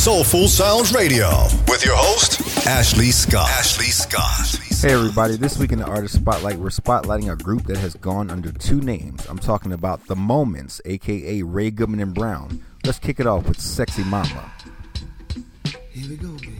Soulful Sounds Radio with your host, Ashley Scott. Ashley Scott. Hey, everybody. This week in the Artist Spotlight, we're spotlighting a group that has gone under two names. I'm talking about The Moments, aka Ray Goodman and Brown. Let's kick it off with Sexy Mama. Here we go, baby.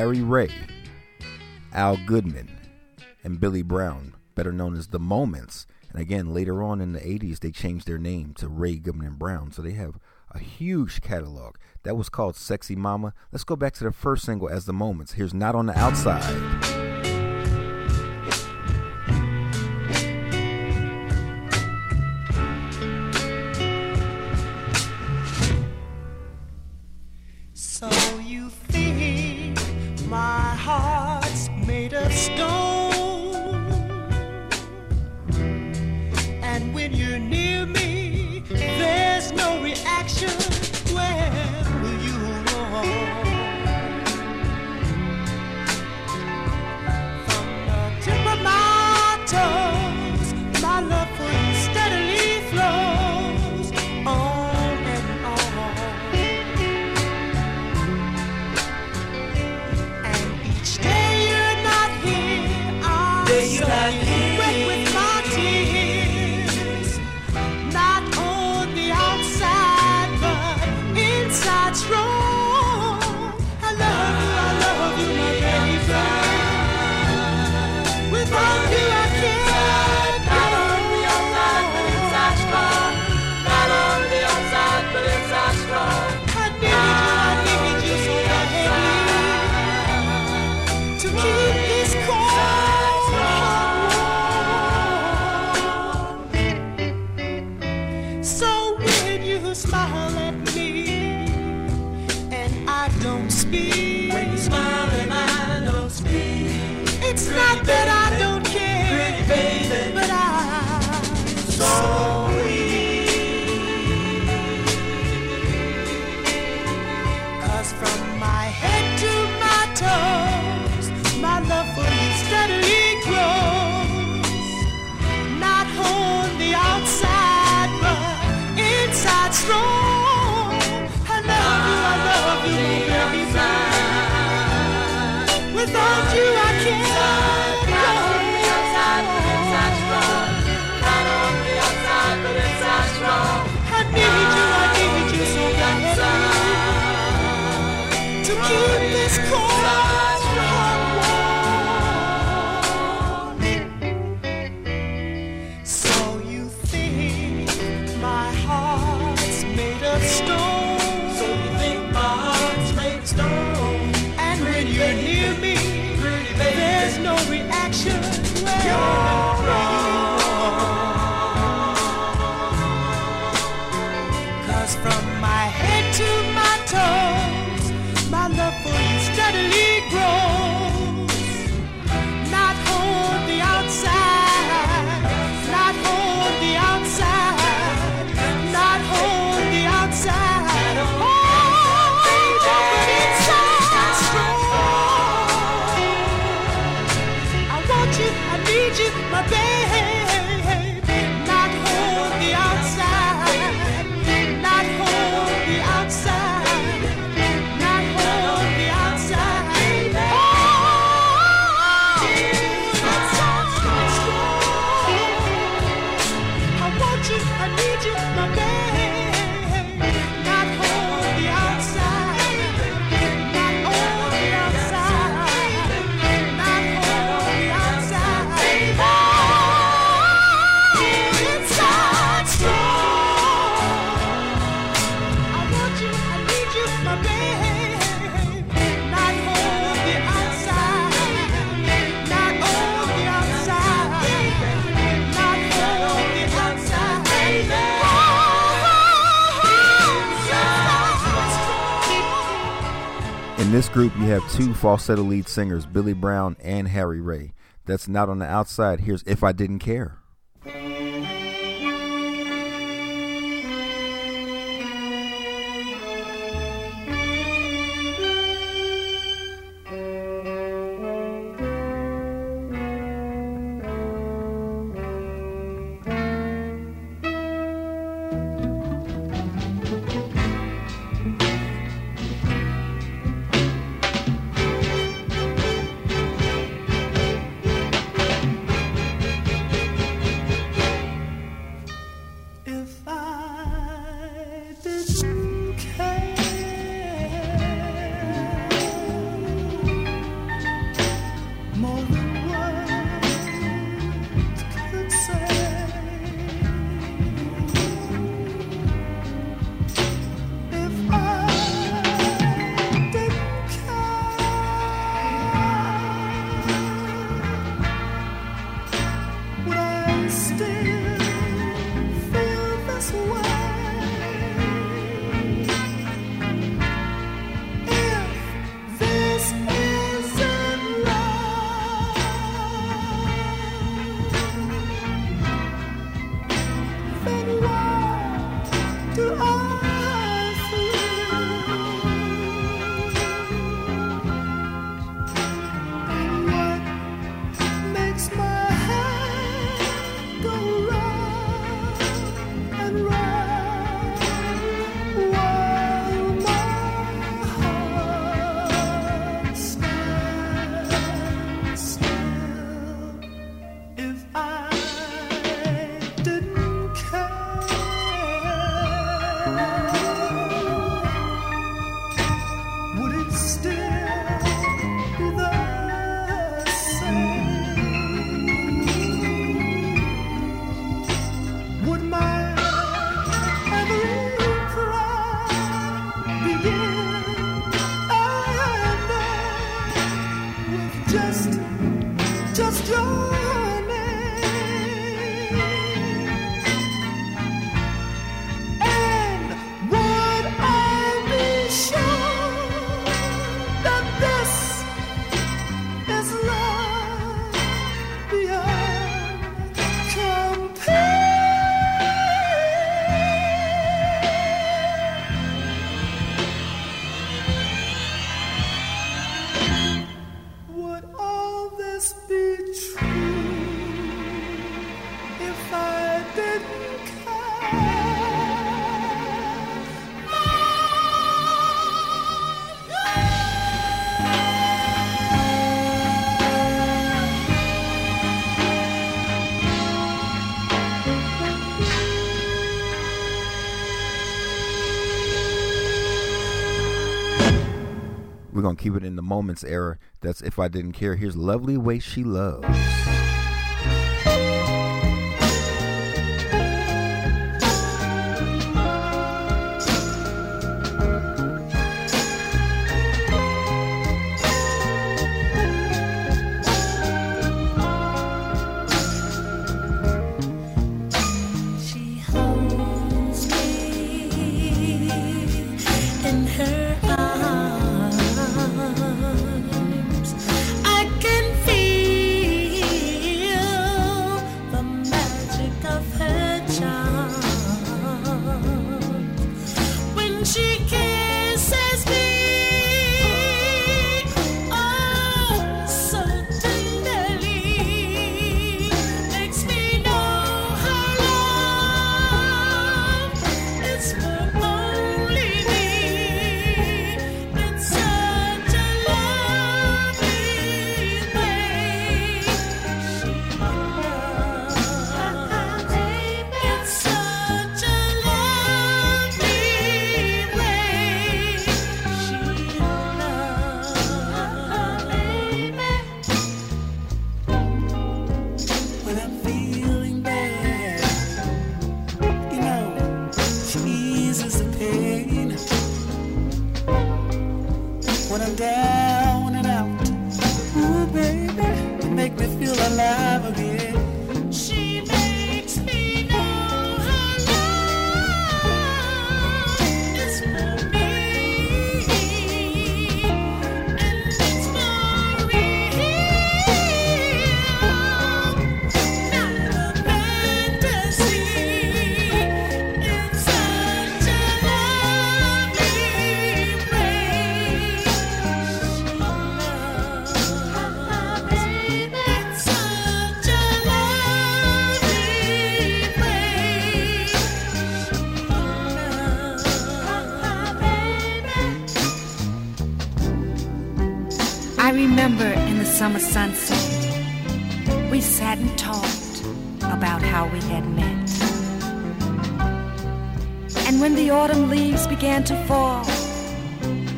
Harry Ray, Al Goodman, and Billy Brown, better known as The Moments. And again, later on in the 80s, they changed their name to Ray Goodman and Brown. So they have a huge catalog that was called Sexy Mama. Let's go back to the first single as The Moments. Here's Not on the Outside. two falsetto lead singers, Billy Brown and Harry Ray. That's not on the outside. Here's If I Didn't Care. keep it in the moments era. That's If I Didn't Care. Here's Lovely Way She Loves. Sunset, we sat and talked about how we had met. And when the autumn leaves began to fall,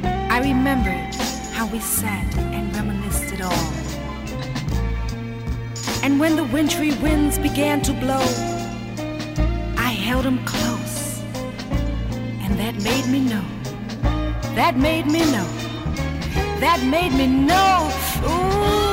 I remembered how we sat and reminisced it all. And when the wintry winds began to blow, I held him close. And that made me know, that made me know, that made me know, ooh.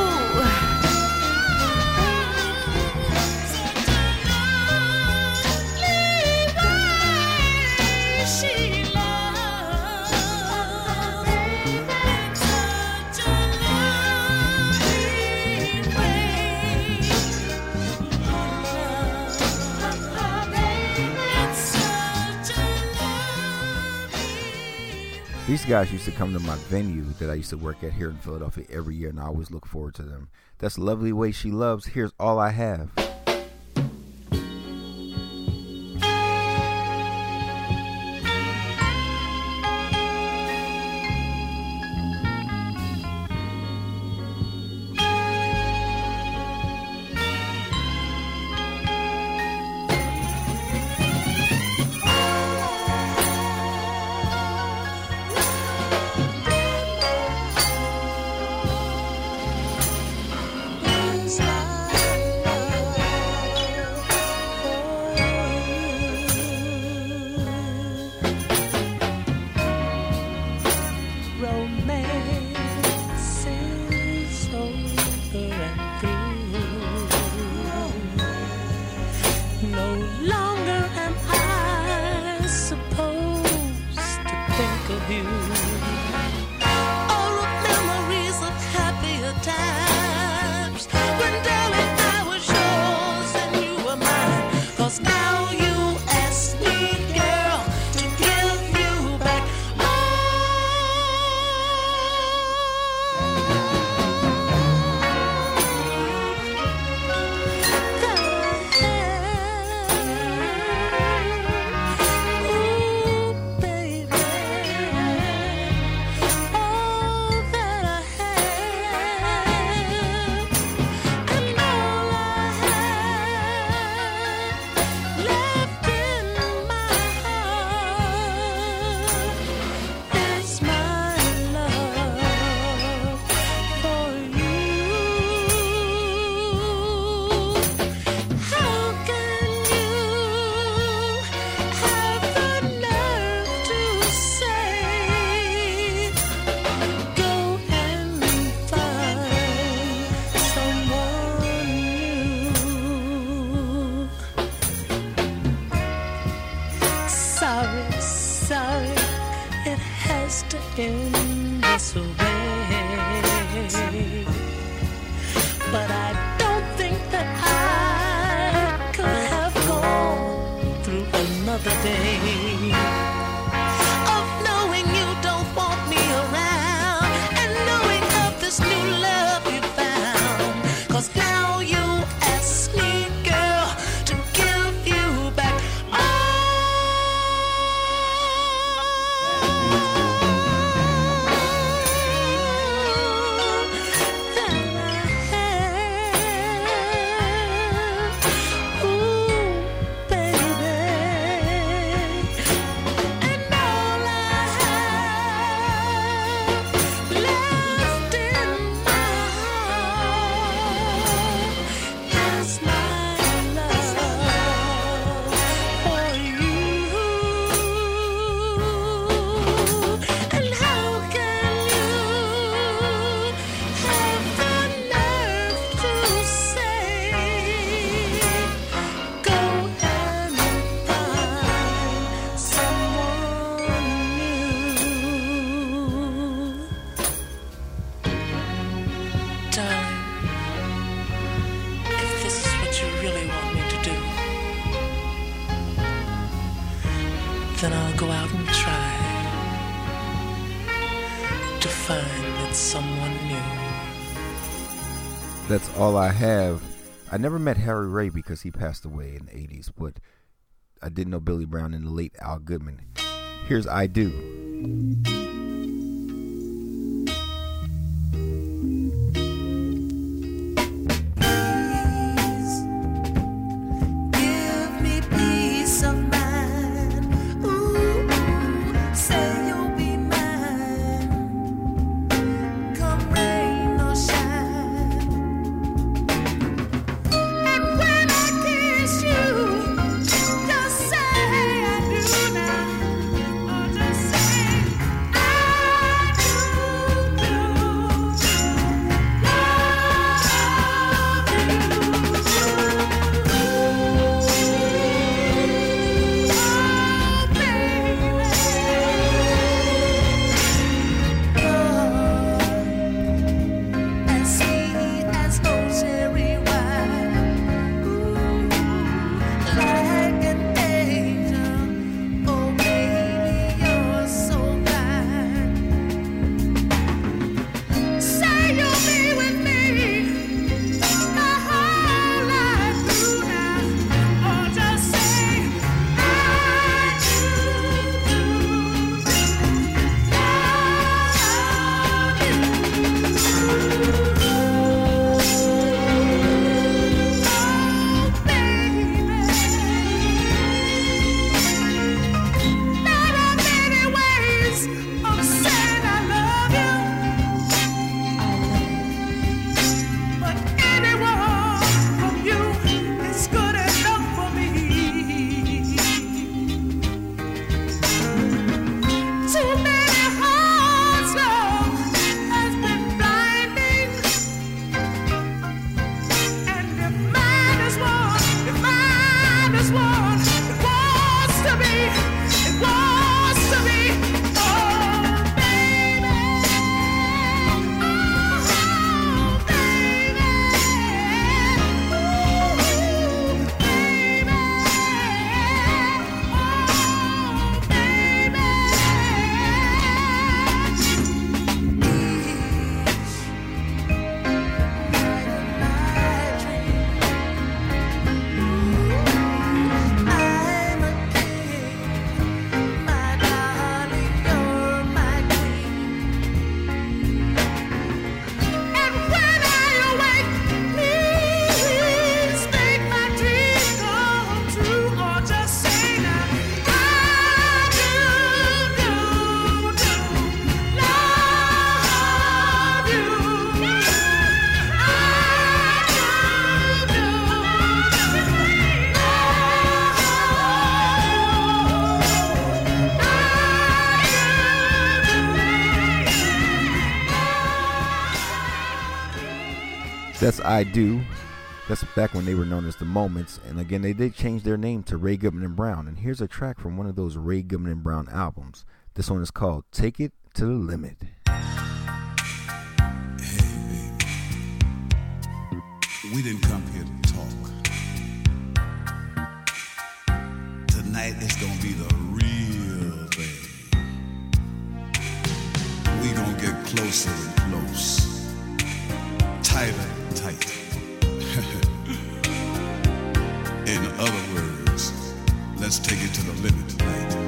These guys used to come to my venue that I used to work at here in Philadelphia every year, and I always look forward to them. That's Lovely Way She Loves. Here's All I Have. All I have. I never met Harry Ray because he passed away in the 80s, but I did know Billy Brown and the late Al Goodman. Here's I Do. That's I Do. That's back when they were known as The Moments, and again, they did change their name to Ray Goodman and Brown. And here's a track from one of those Ray Goodman and Brown albums. This one is called Take It to the Limit. Hey, we didn't come here to talk. Tonight is gonna be the real thing. We gonna get closer and close, tighter In other words, let's take it to the limit tonight.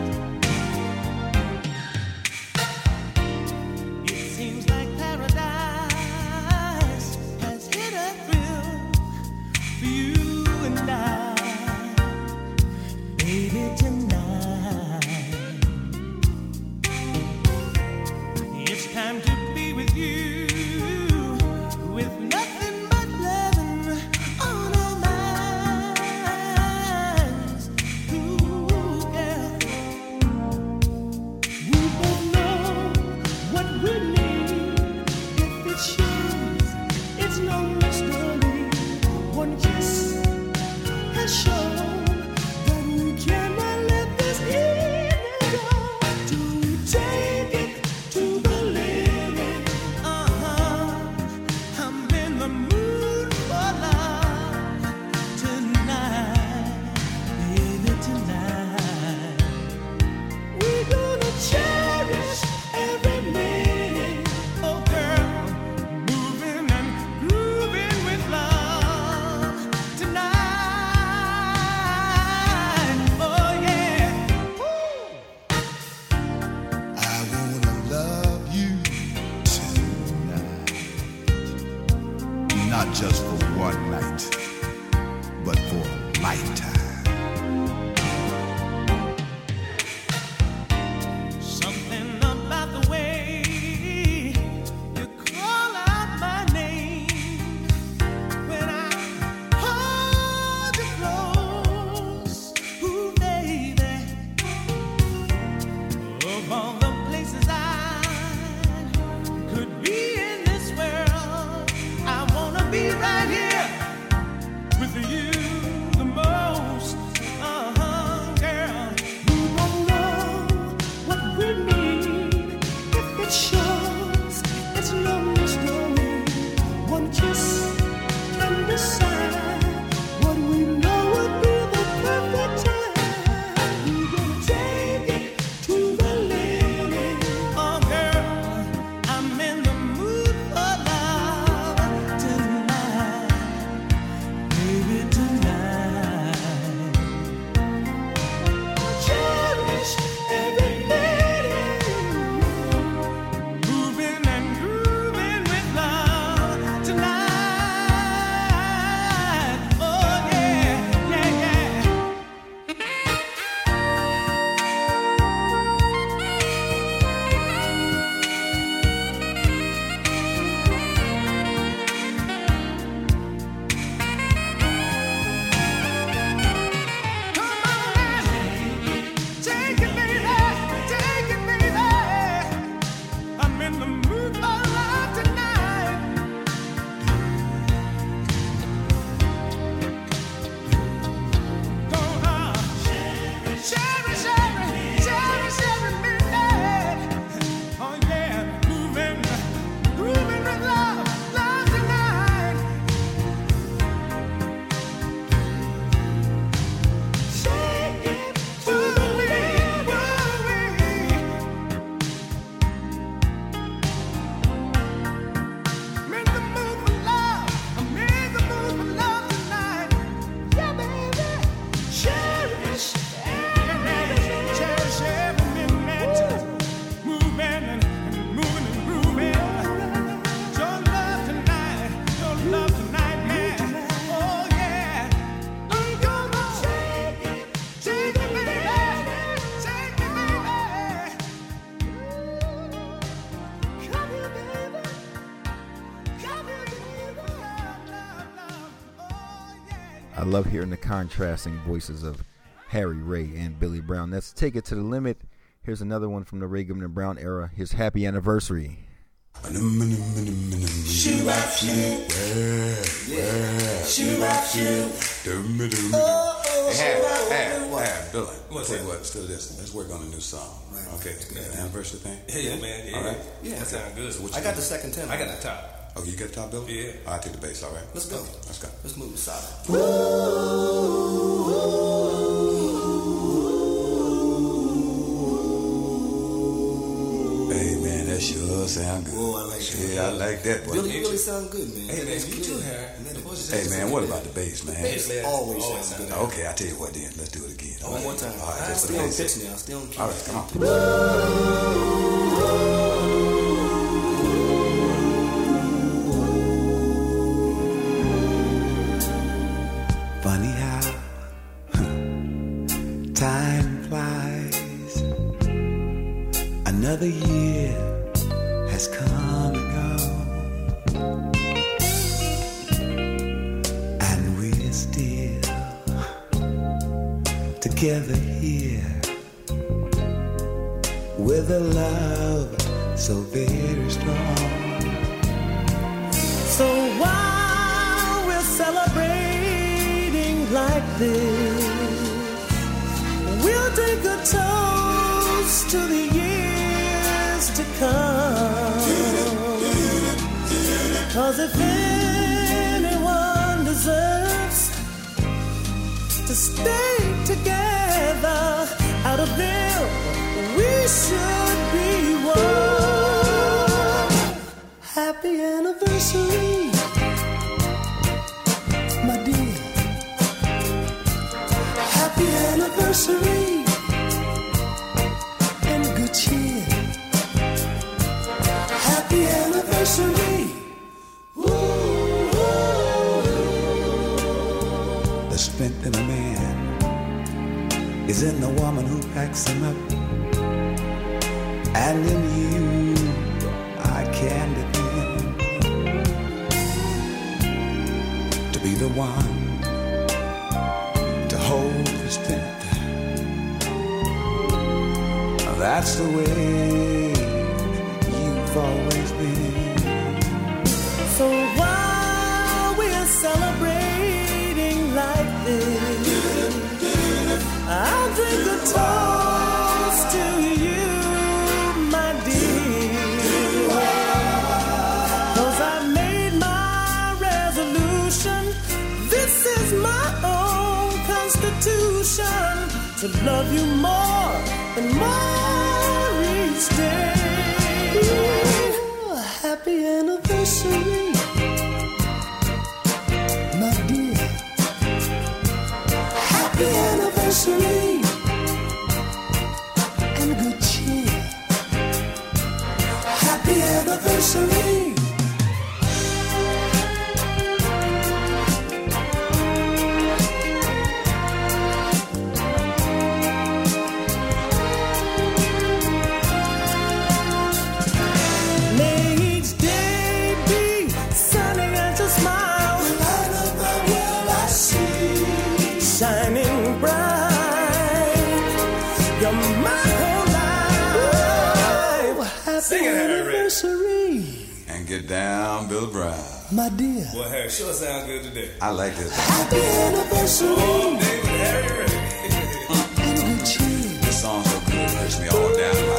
contrasting voices of Harry Ray and Billy Brown. Let's take it to the limit. Here's another one from the Ray Goodman Brown era. His happy anniversary. She raps you. Yeah, yeah. She raps you. Oh, oh, hey, half, half, half. What's what, let's this. Let's work on a new song. Right. Okay, yeah. anniversary thing? Yeah, yeah, man. Yeah, All right? yeah that sounds good. So I got the second 10. I got the top. Oh, you got the top, Billy? Yeah. I take the bass. All right. Let's go. Let's go. Let's move solid. Hey, man, that sure sound good. Whoa, I like that. Yeah, I like that one. Billy, you really sound good, man. Hey, man, you too, clear. Harry. And that- The voice is Hey, man, what about the bass, man? Bass always always sounds good. Okay, I tell you what, then. Let's do it again. One more time. All right, just Stay on pitch now. Stay on key. All right, come on. Another year to love you more and more each day. Happy anniversary, my dear. Happy anniversary and good cheer. Happy anniversary. And get down, Bill Brown. my dear. Boy, Harry sure sound good today. I like this. Happy anniversary All day with Harry Ray. and good. This song so good, it hurts me all down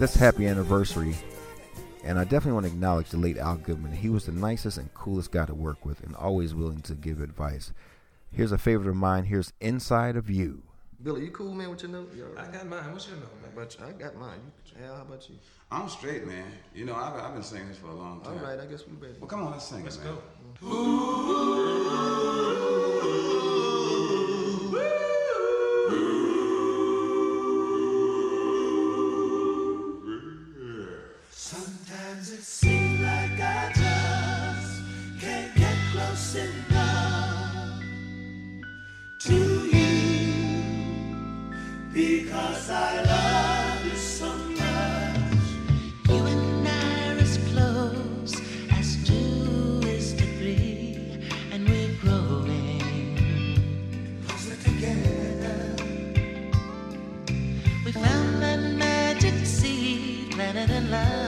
That's happy anniversary. And I definitely want to acknowledge the late Al Goodman. He was the nicest and coolest guy to work with and always willing to give advice. Here's a favorite of mine. Here's Inside of You. Billy, you cool, man, with your note? You I got mine. What's your note, man? But I got mine. You, Al, how about you? I'm straight, man. You know, I've, I've been singing this for a long time. All right, I guess we better. Well, come on, let's sing Let's it, man. go. Sometimes because I love you so much. You and I are as close as two is to three, and we're growing closer together. We found that magic seed planted in love.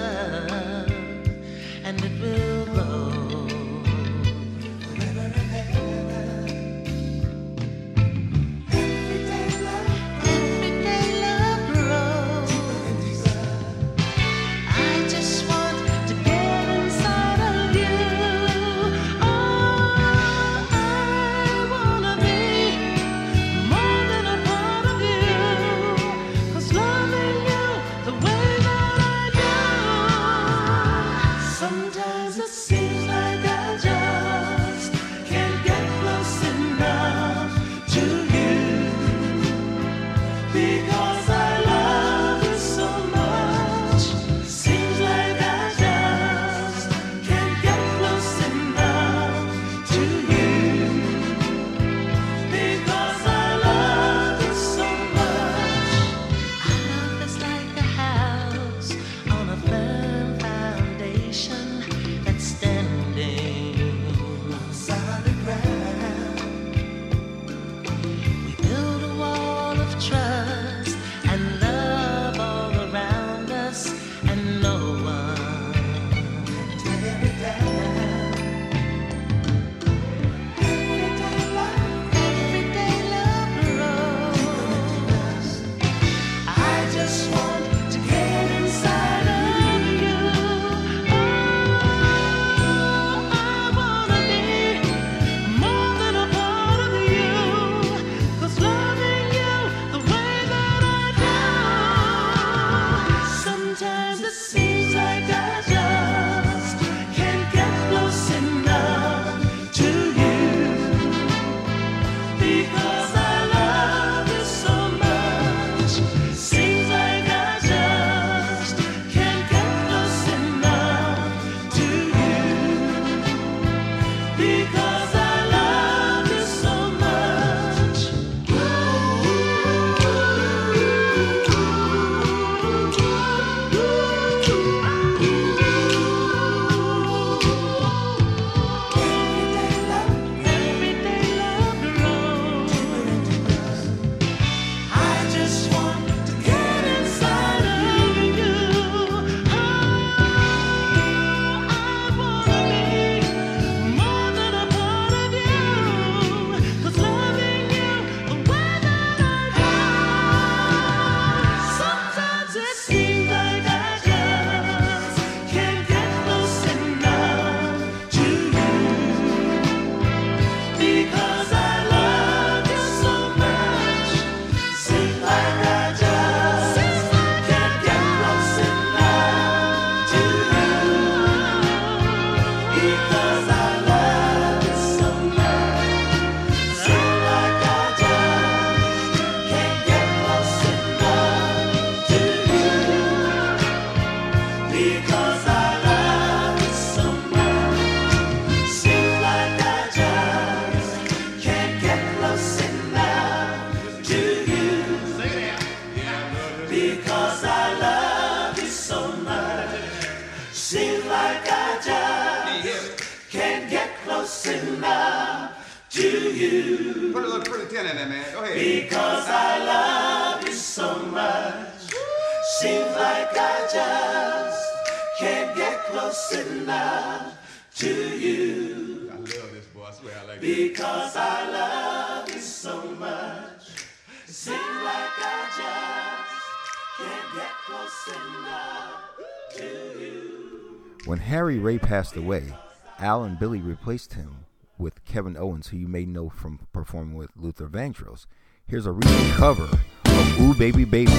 Ray passed away, Al and Billy replaced him with Kevin Owens, who you may know from performing with Luther Vandross. Here's a recent cover of Ooh Baby Baby.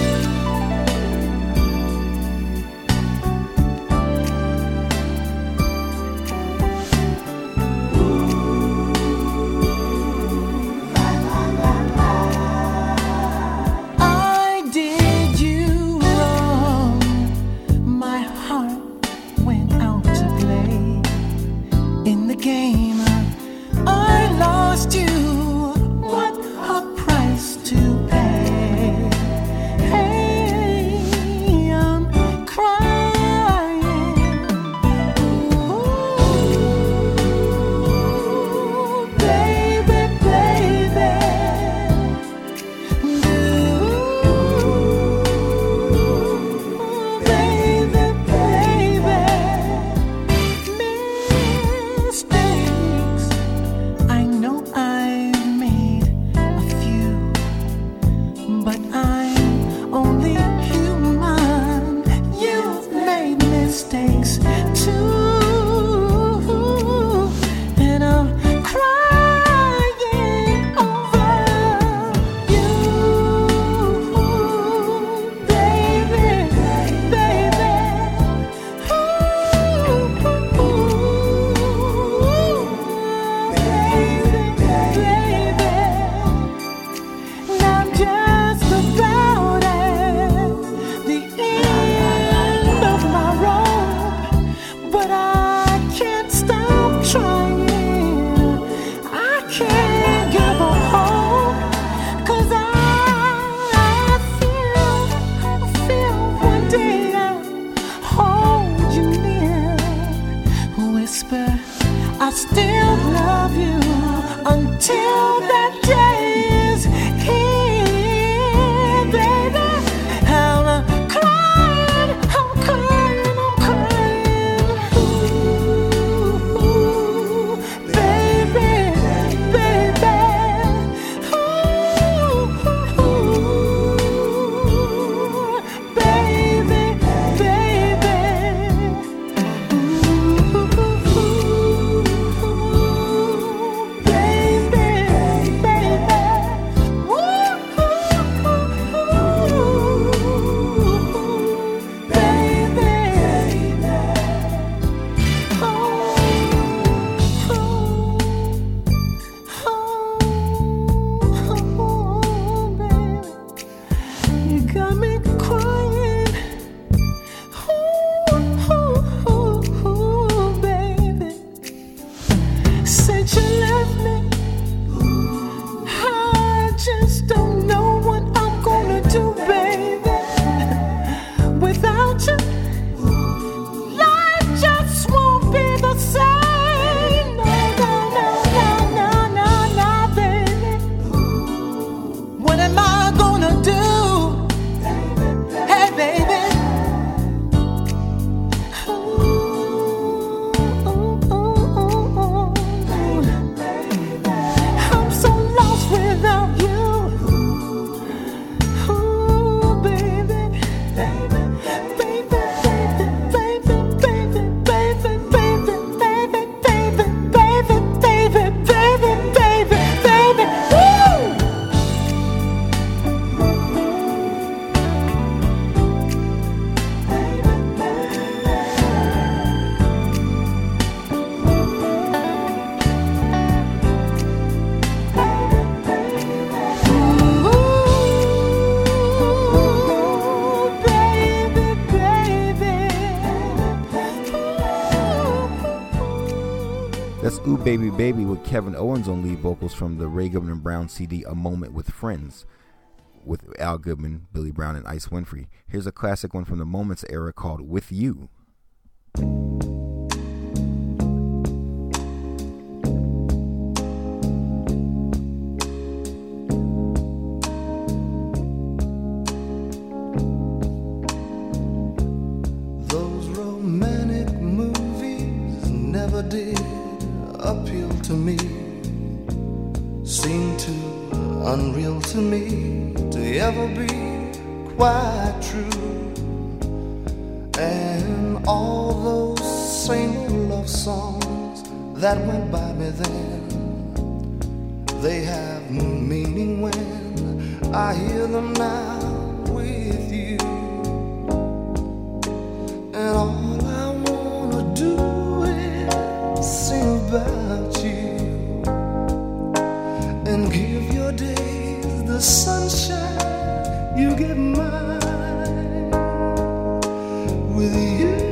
Baby Baby with Kevin Owens on lead vocals from the Ray Goodman Brown CD A Moment with Friends with Al Goodman, Billy Brown, and Ice Winfrey. Here's a classic one from the Moments era called With You. unreal to me to ever be quite true. And all those same love songs that went by me then, they have new meaning when I hear them now. sunshine you give mine. With you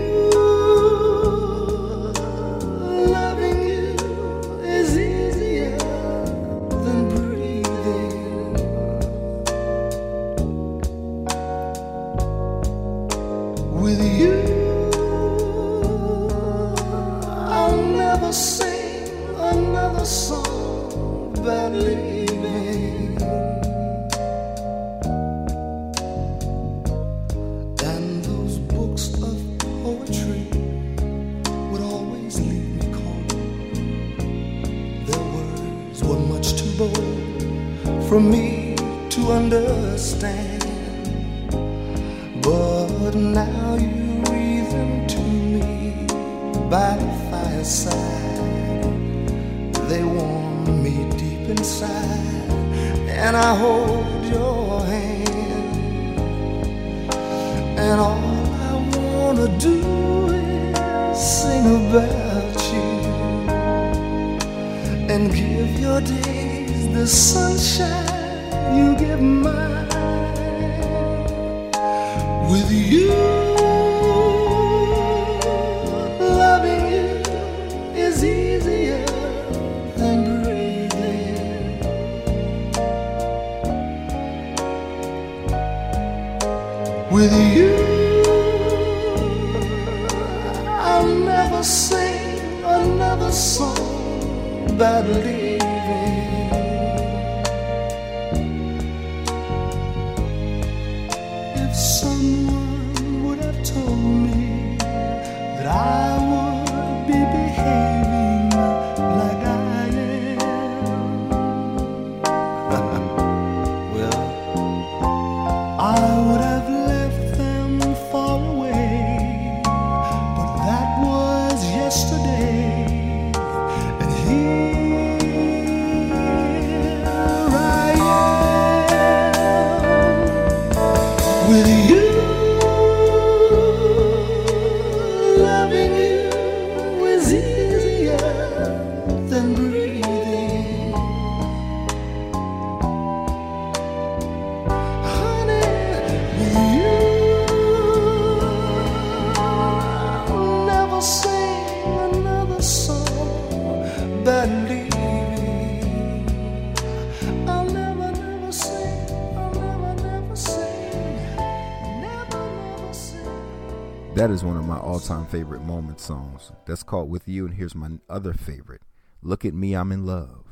That is one of my all-time favorite moment songs. That's called "With You," and here's my other favorite: "Look at Me, I'm in Love."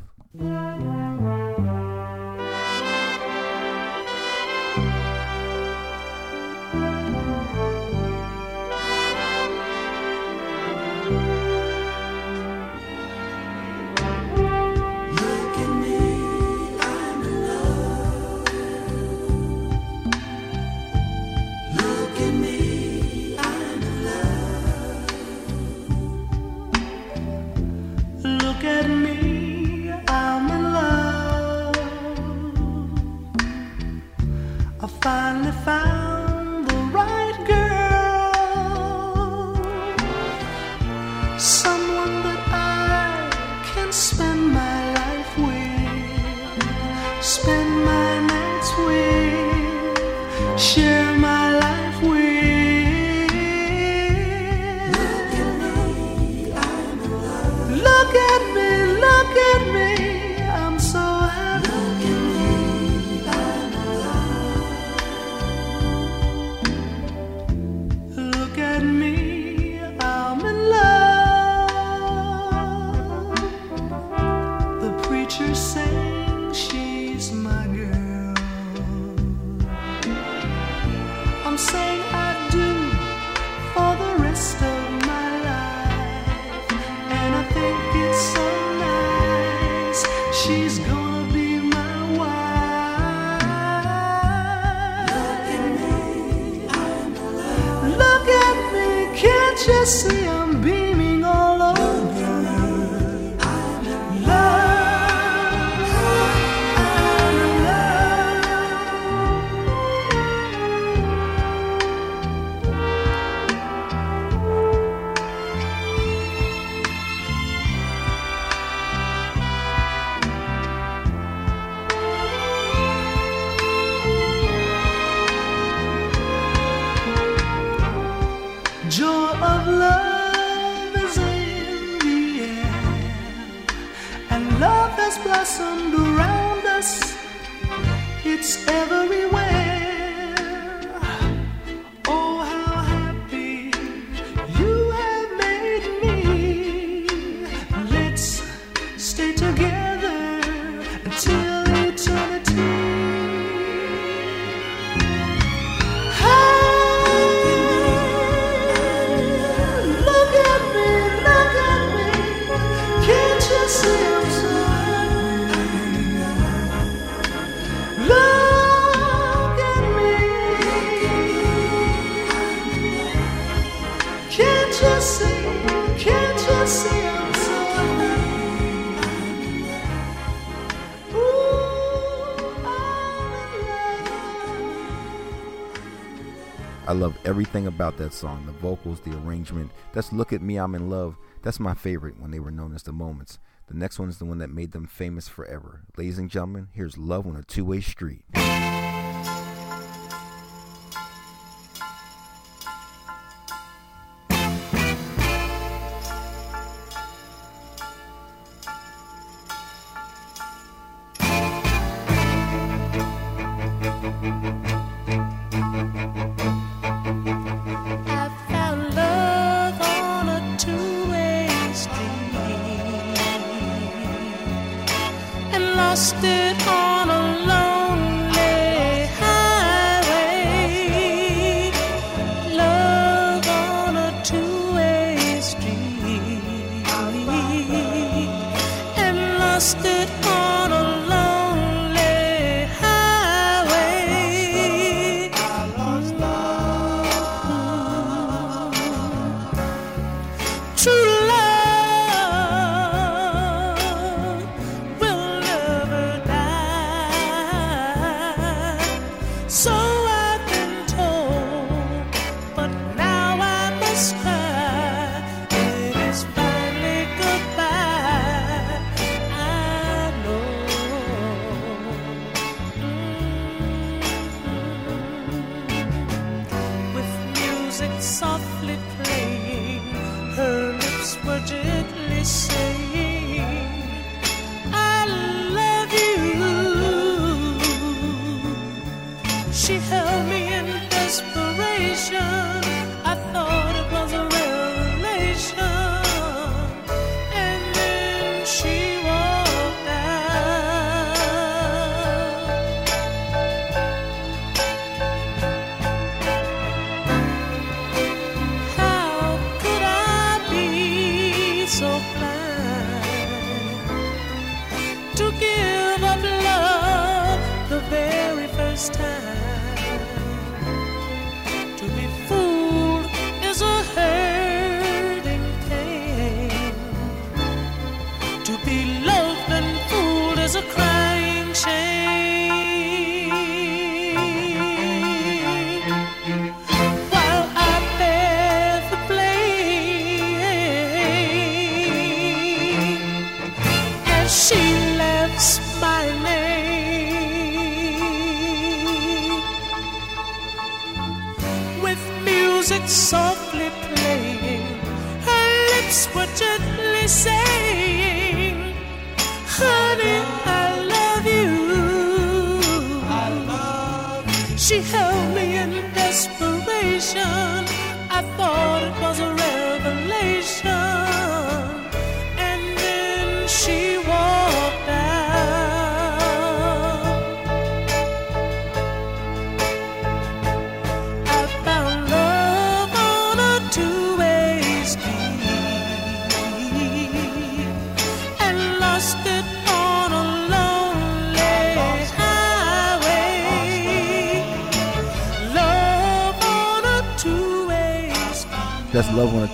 everything about that song the vocals, the arrangement. That's Look at Me, I'm in Love. That's my favorite when they were known as the Moments. The next one is the one that made them famous forever. Ladies and gentlemen, here's Love on a Two Way Street.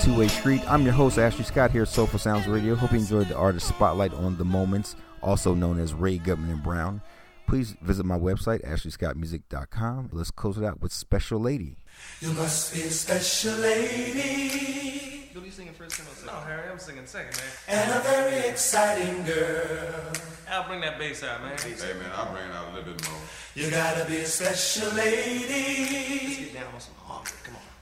Two Way Street. I'm your host, Ashley Scott, here at Soulful Sounds Radio. Hope you enjoyed the artist spotlight on the moments, also known as Ray Goodman and Brown. Please visit my website, ashleyscottmusic.com. Let's close it out with Special Lady. You must be a special lady Who you singing first? No, Harry, I'm singing second, man. and a very exciting girl. I'll bring that bass out, man. Hey, man, I'll bring it out a little bit more. You gotta be a special lady. Let's get down on some harmony. Come on.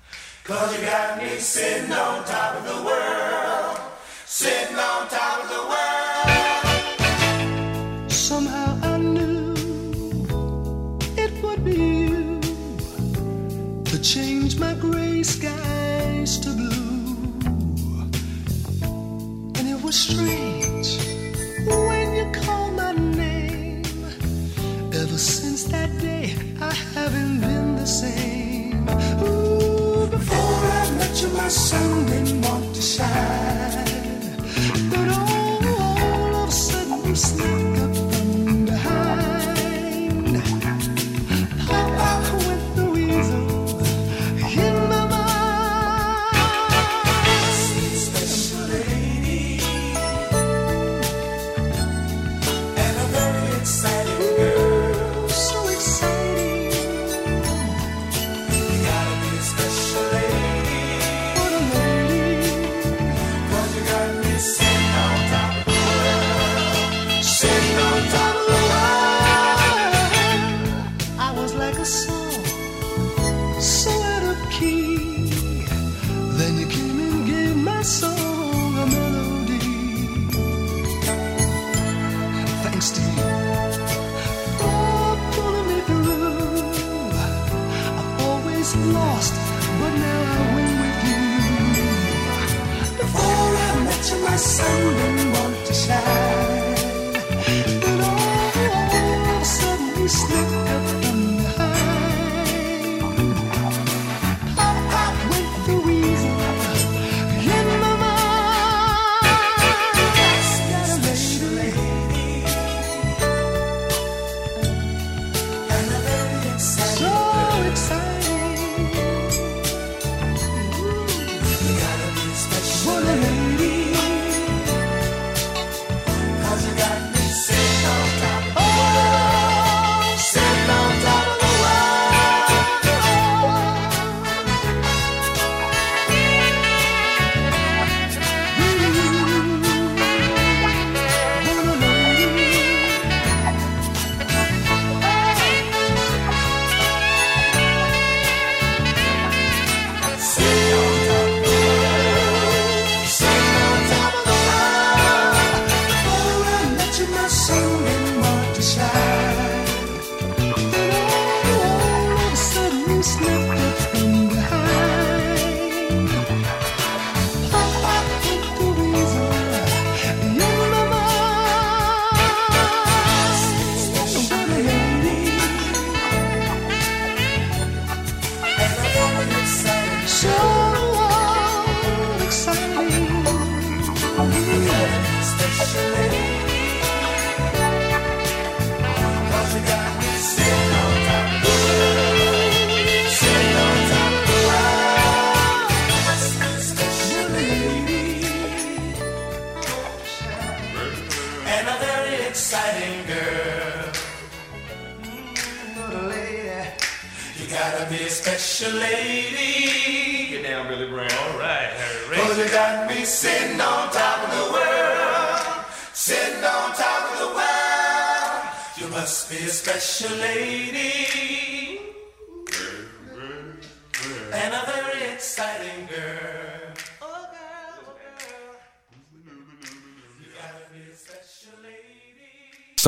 Cause you got me sitting on top of the world. Sitting on top of the world. Somehow I knew it would be you to change my gray skies to blue. And it was strange when you called my name. Ever since that day, I haven't been the same. Ooh, before I met you, my sun didn't want to shine. But all, all of a sudden,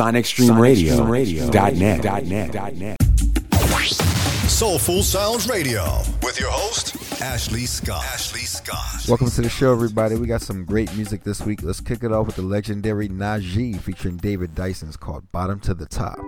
SonicStreamRadio.net. .net. .net. Soulful Sounds Radio with your host, Ashley Scott. Ashley Scott. Welcome to the show, everybody. We got some great music this week. Let's kick it off with the legendary Najee featuring David Dyson's called Bottom to the Top.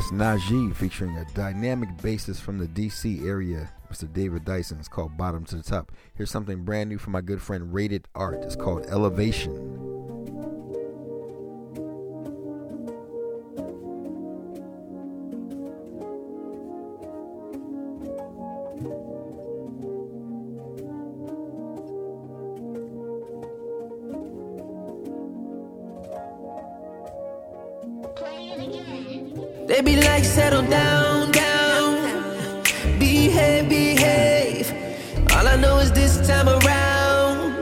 That's Najee featuring a dynamic bassist from the DC area, Mr. David Dyson. It's called Bottom to the Top. Here's something brand new from my good friend Rated Art. It's called Elevation. Like, settle down, down. Behave, behave. All I know is this time around,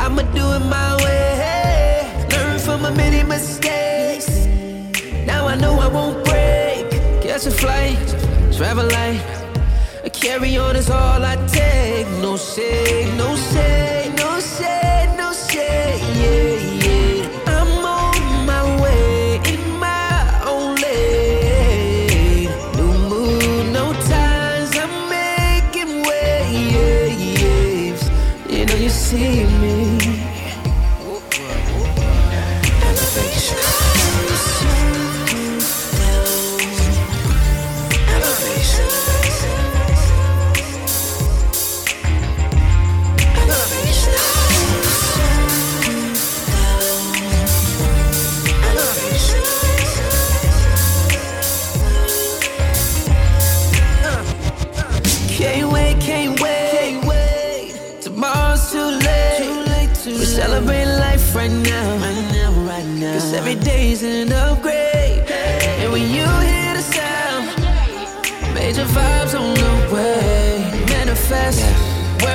I'ma do it my way. Learn from my many mistakes. Now I know I won't break. Catch a flight, travel light. Carry on is all I take. No say, no say,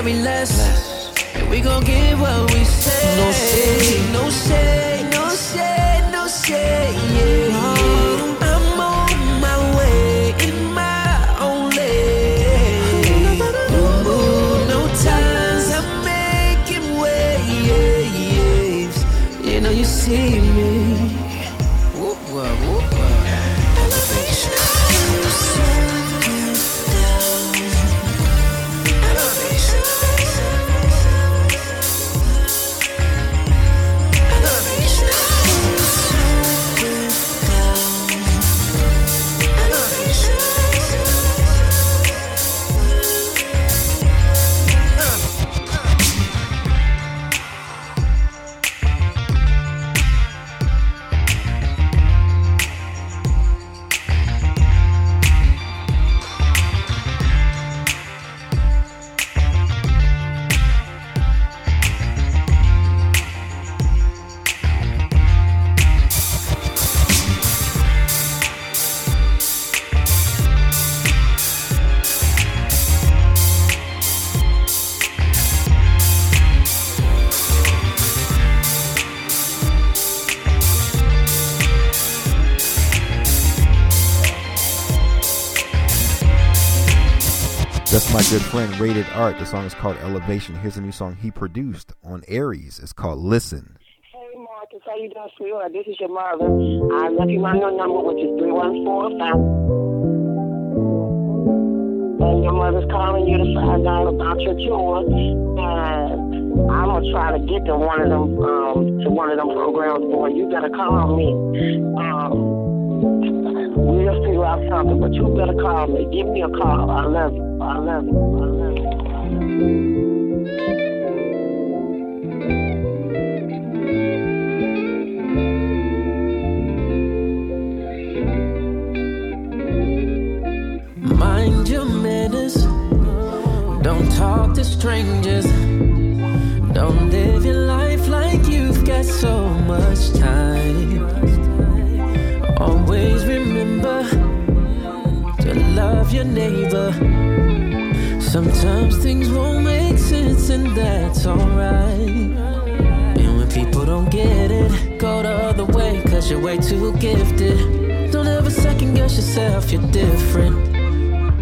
worry less. And we gon' get what we say. No say, no say, no say, no say, yeah. That's my good friend Rated Art. The song is called Elevation. Here's a new song he produced on Aries. It's called Listen. Hey Marcus, how you doing, sweetheart? This is your mother. I left you my new number, which is 3145. And your mother's calling you to find out about your tour. And I'm gonna try to get to one of them um, to one of them programs, boy. You better call me. Um, we'll figure out something, but you better call me. Give me a call. I love you. Mind your manners. Don't talk to strangers. Don't live your life like you've got so much time. Always remember to love your neighbor. Sometimes things won't make sense, and that's alright. And when people don't get it, go the other way, cause you're way too gifted. Don't ever second guess yourself, you're different.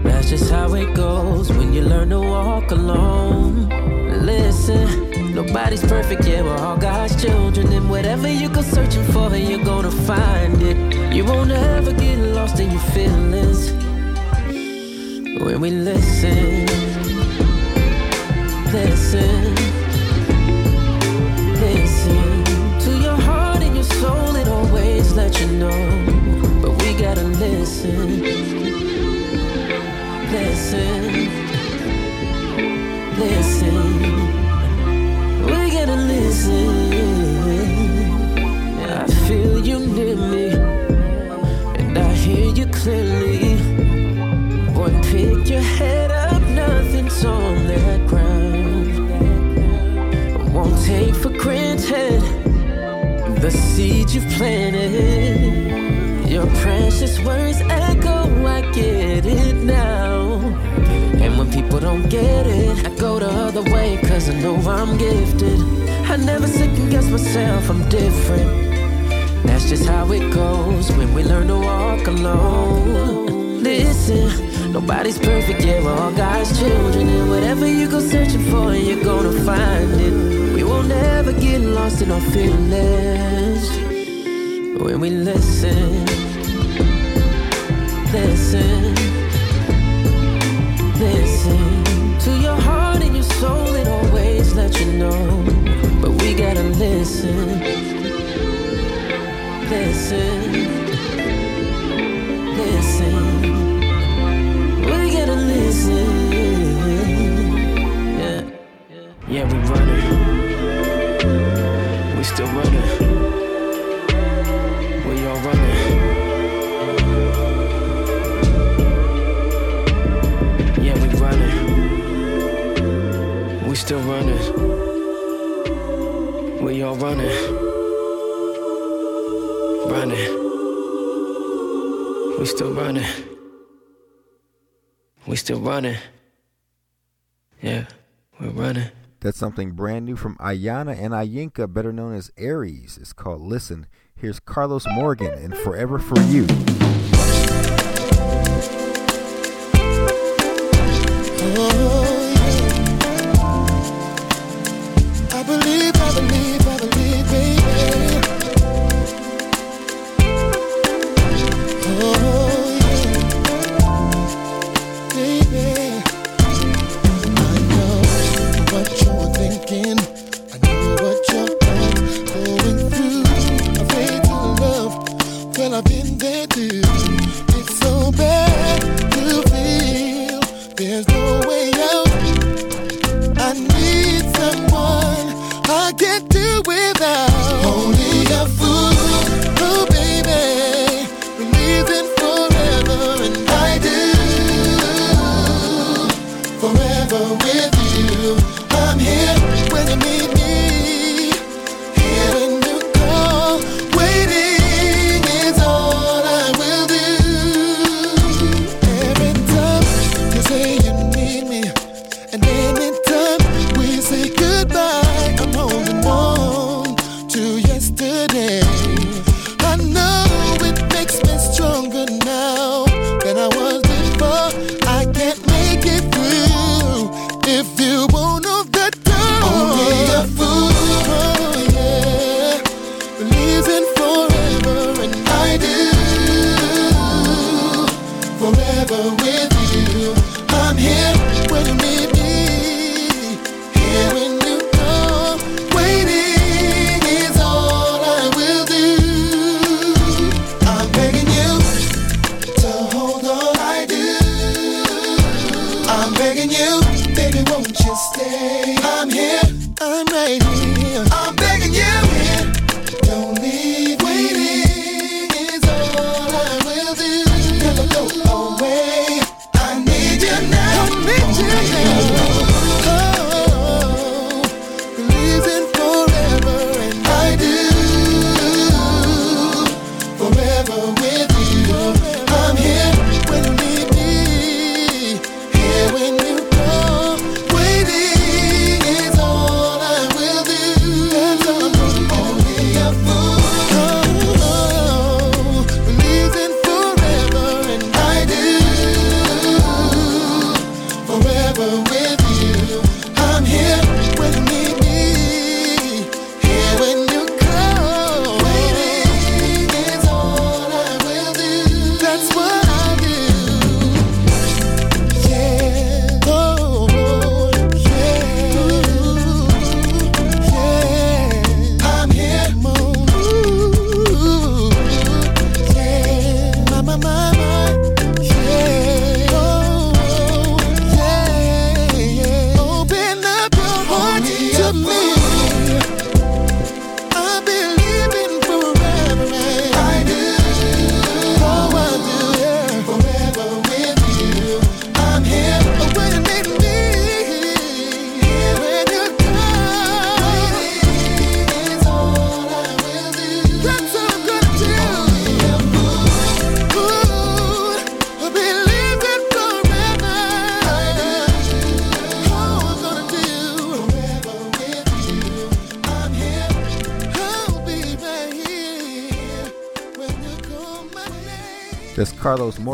That's just how it goes when you learn to walk alone. Listen, nobody's perfect, yeah, we're all God's children. And whatever you go searching for, you're gonna find it. You won't ever get lost in your feelings when we listen. Listen, listen to your heart and your soul, it always let you know. But we gotta listen. Listen, listen. We gotta listen. I feel you near me, and I hear you clearly. Pick your head up, nothing's on that ground. Won't take for granted the seed you've planted. Your precious words echo, I get it now. And when people don't get it, I go the other way, cause I know I'm gifted. I never second guess myself, I'm different. That's just how it goes when we learn to walk alone. Listen, nobody's perfect, yeah, we're all God's children. And whatever you go searching for, you're gonna find it. We won't ever get lost in our feelings when we listen. Listen, listen to your heart and your soul, it always let you know. But we gotta listen, listen. Yeah, we running. We still running. We all running. Yeah, we running. We still running. We all running. Running. We still running. We still running. Yeah, we're running. That's something brand new from Ayana and Ayinka, better known as Aries. It's called Listen. Here's Carlos Morgan and Forever for You.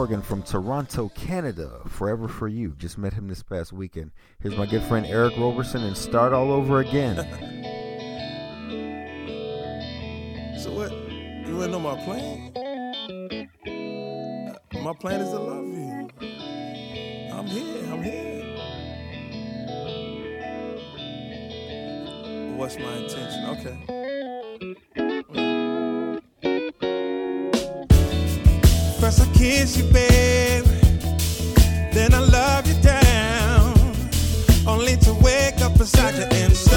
Morgan from Toronto, Canada. Forever for you. Just met him this past weekend. Here's my good friend Eric Roberson and Start All Over Again. So what? You wanna know my plan? My plan is to love you. I'm here. I'm here. What's my intention? Okay. First I kiss you, babe. Then I love you down. Only to wake up beside you and start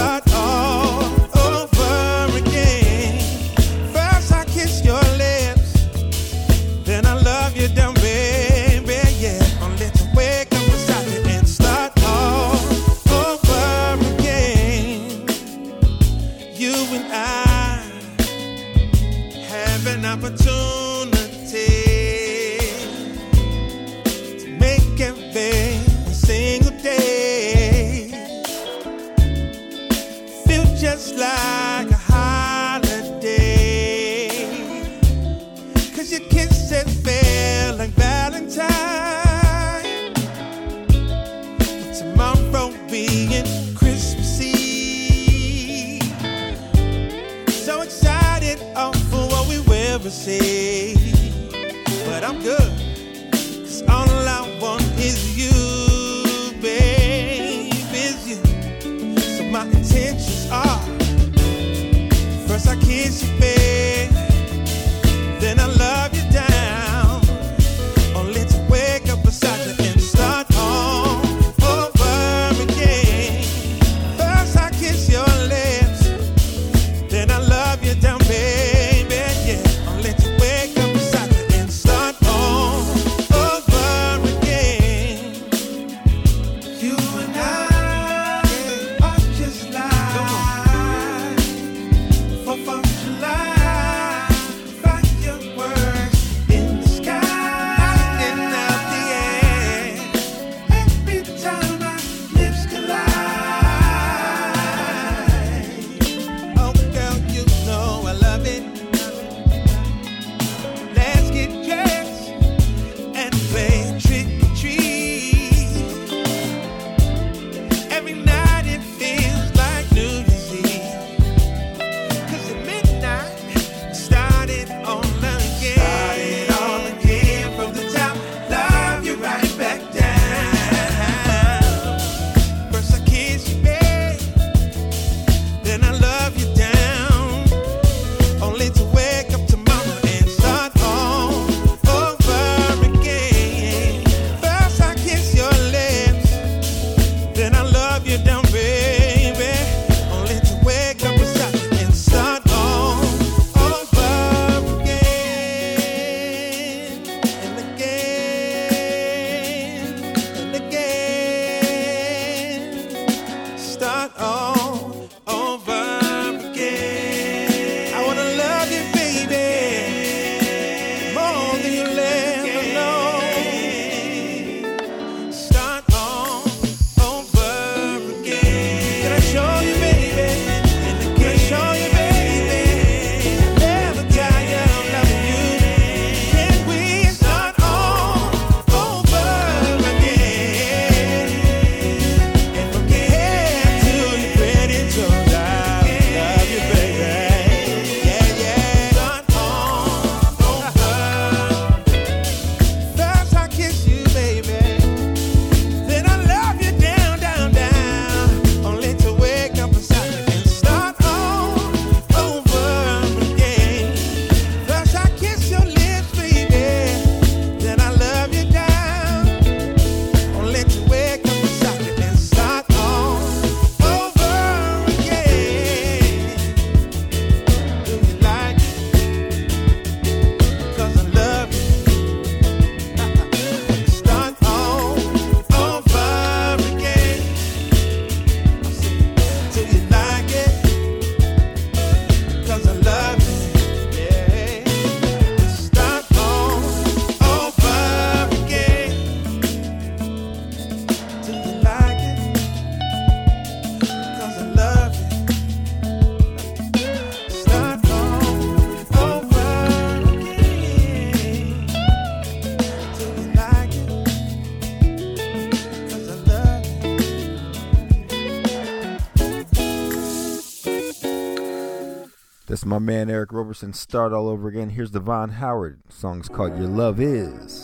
my man Eric Roberson start all over again. Here's Devin Howard. Song's called Your Love Is.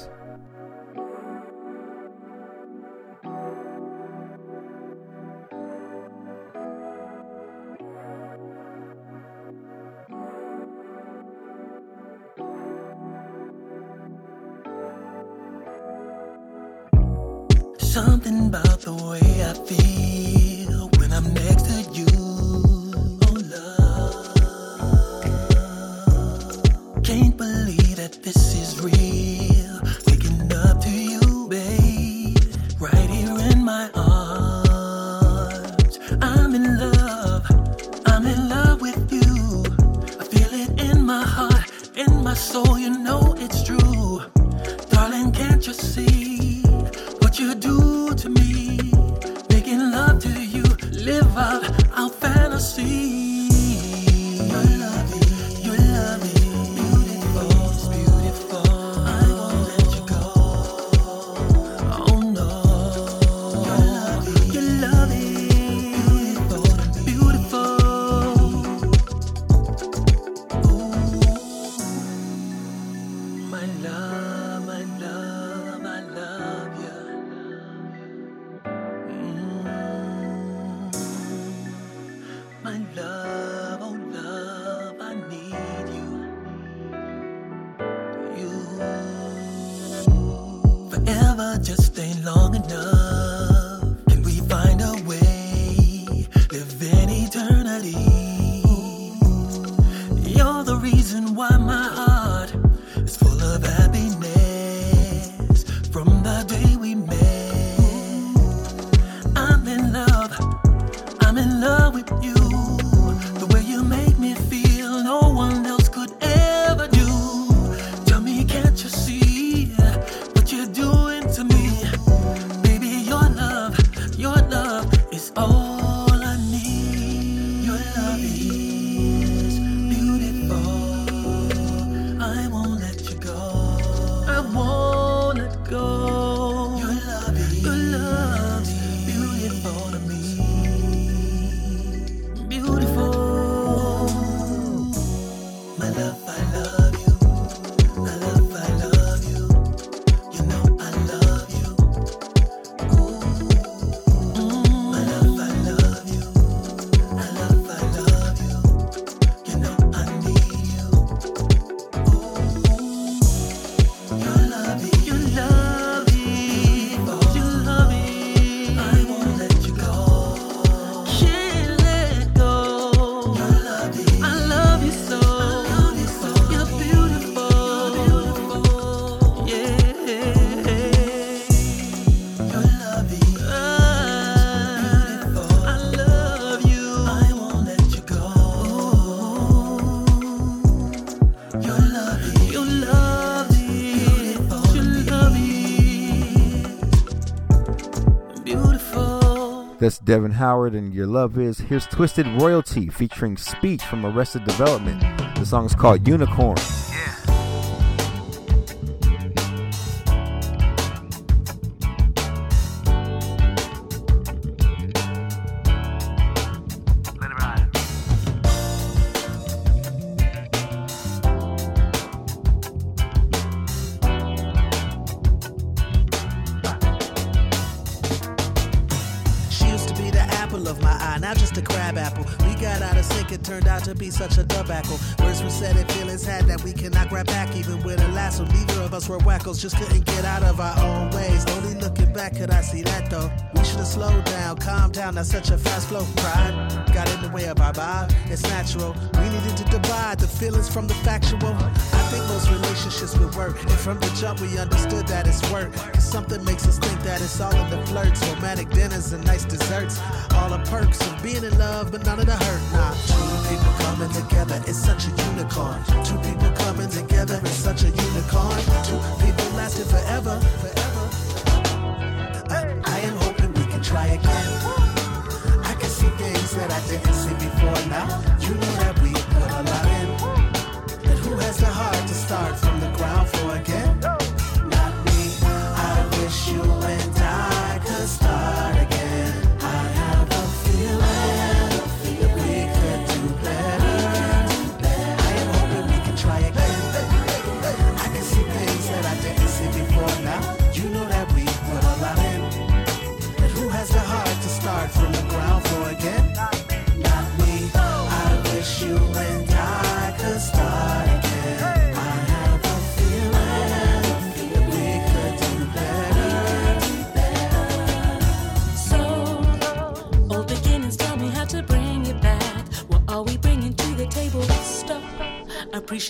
That's Devin Howard and Your Love Is. Here's Twisted Royalty featuring Speech from Arrested Development. The song is called Unicorn.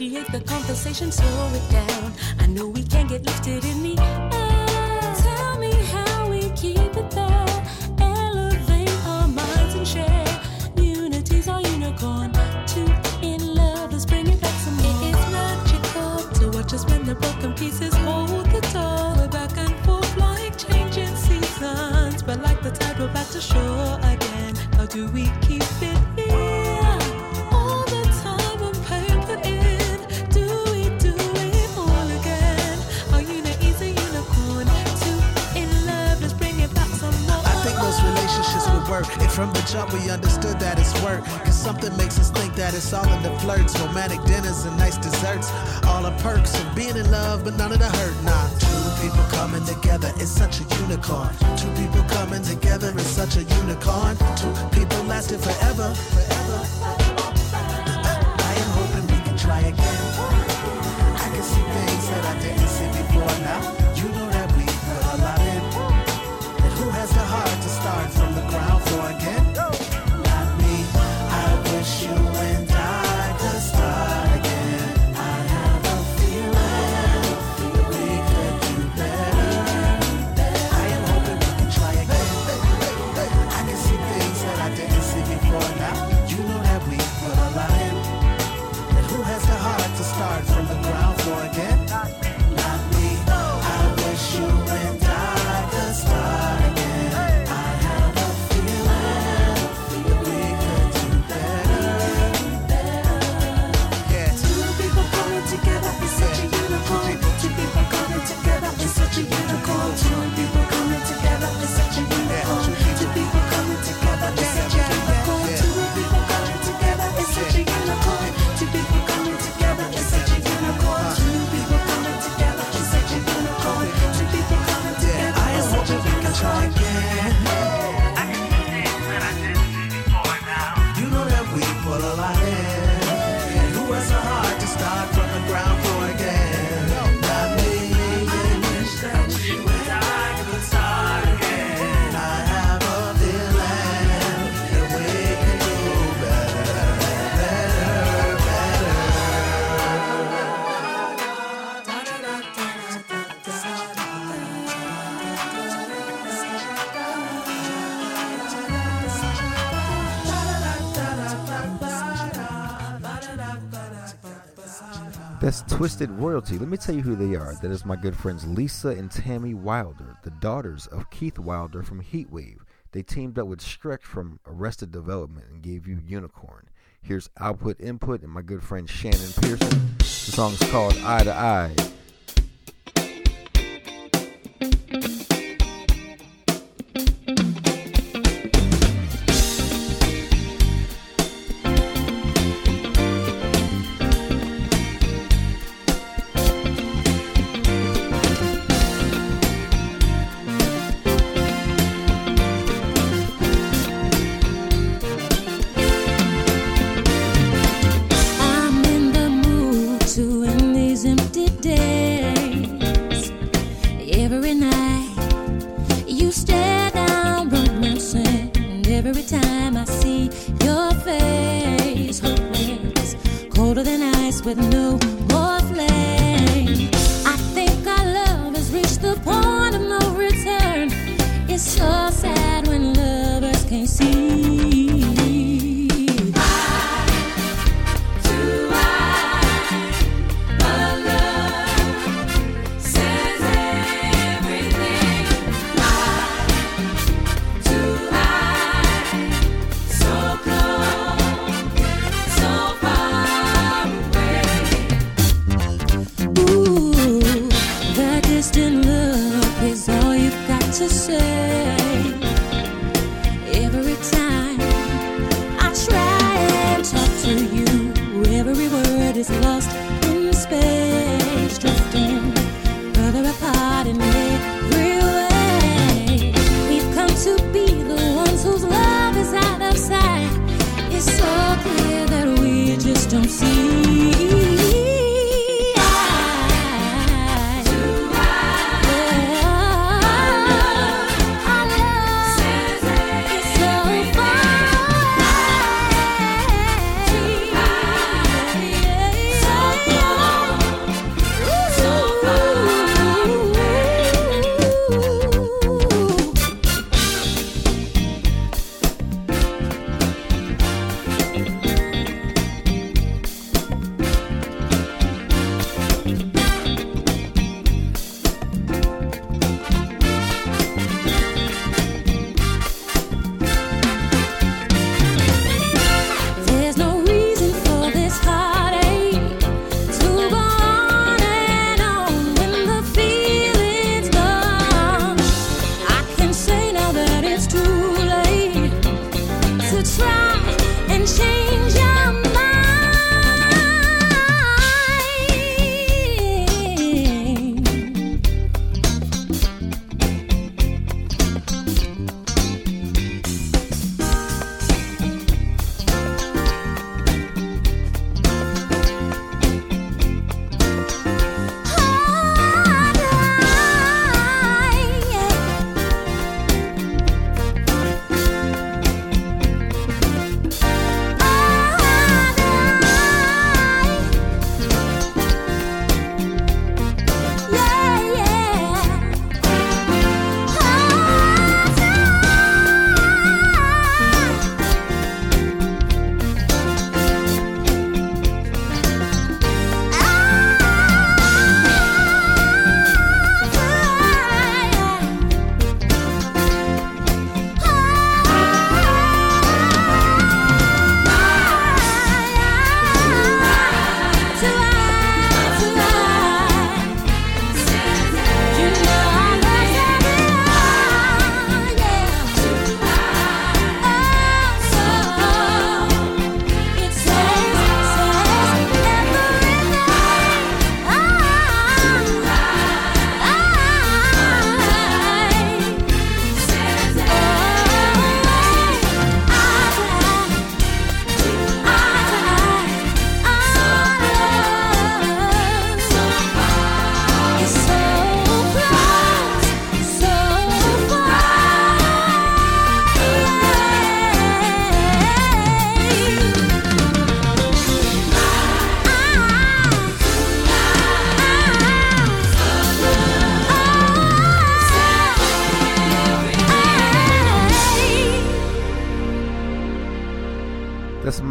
initiate the conversation, slow it down. dresses and nice desserts. All the perks of being in love, but none of the hurt. Nah, two people coming together is such a unicorn. Two people coming together is such a unicorn. Two people lasting forever, forever. I am hoping we can try again. I can see things that I didn't see before now. That's Twisted Royalty. Let me tell you who they are. That is my good friends Lisa and Tammy Wilder, the daughters of Keith Wilder from Heatwave. They teamed up with Speech from Arrested Development and gave you Unicorn. Here's Output Input and my good friend Shannon Pearson. The song is called Eye to Eye.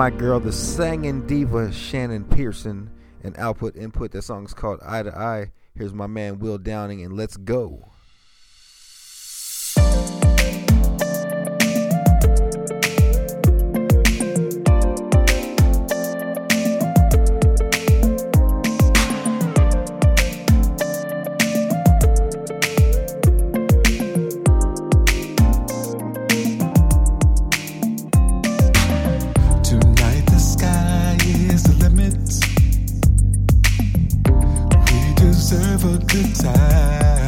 my girl, the singing diva Shannon Pearson, and output input. That song's called Eye to Eye. Here's my man Will Downing, and let's go. good time.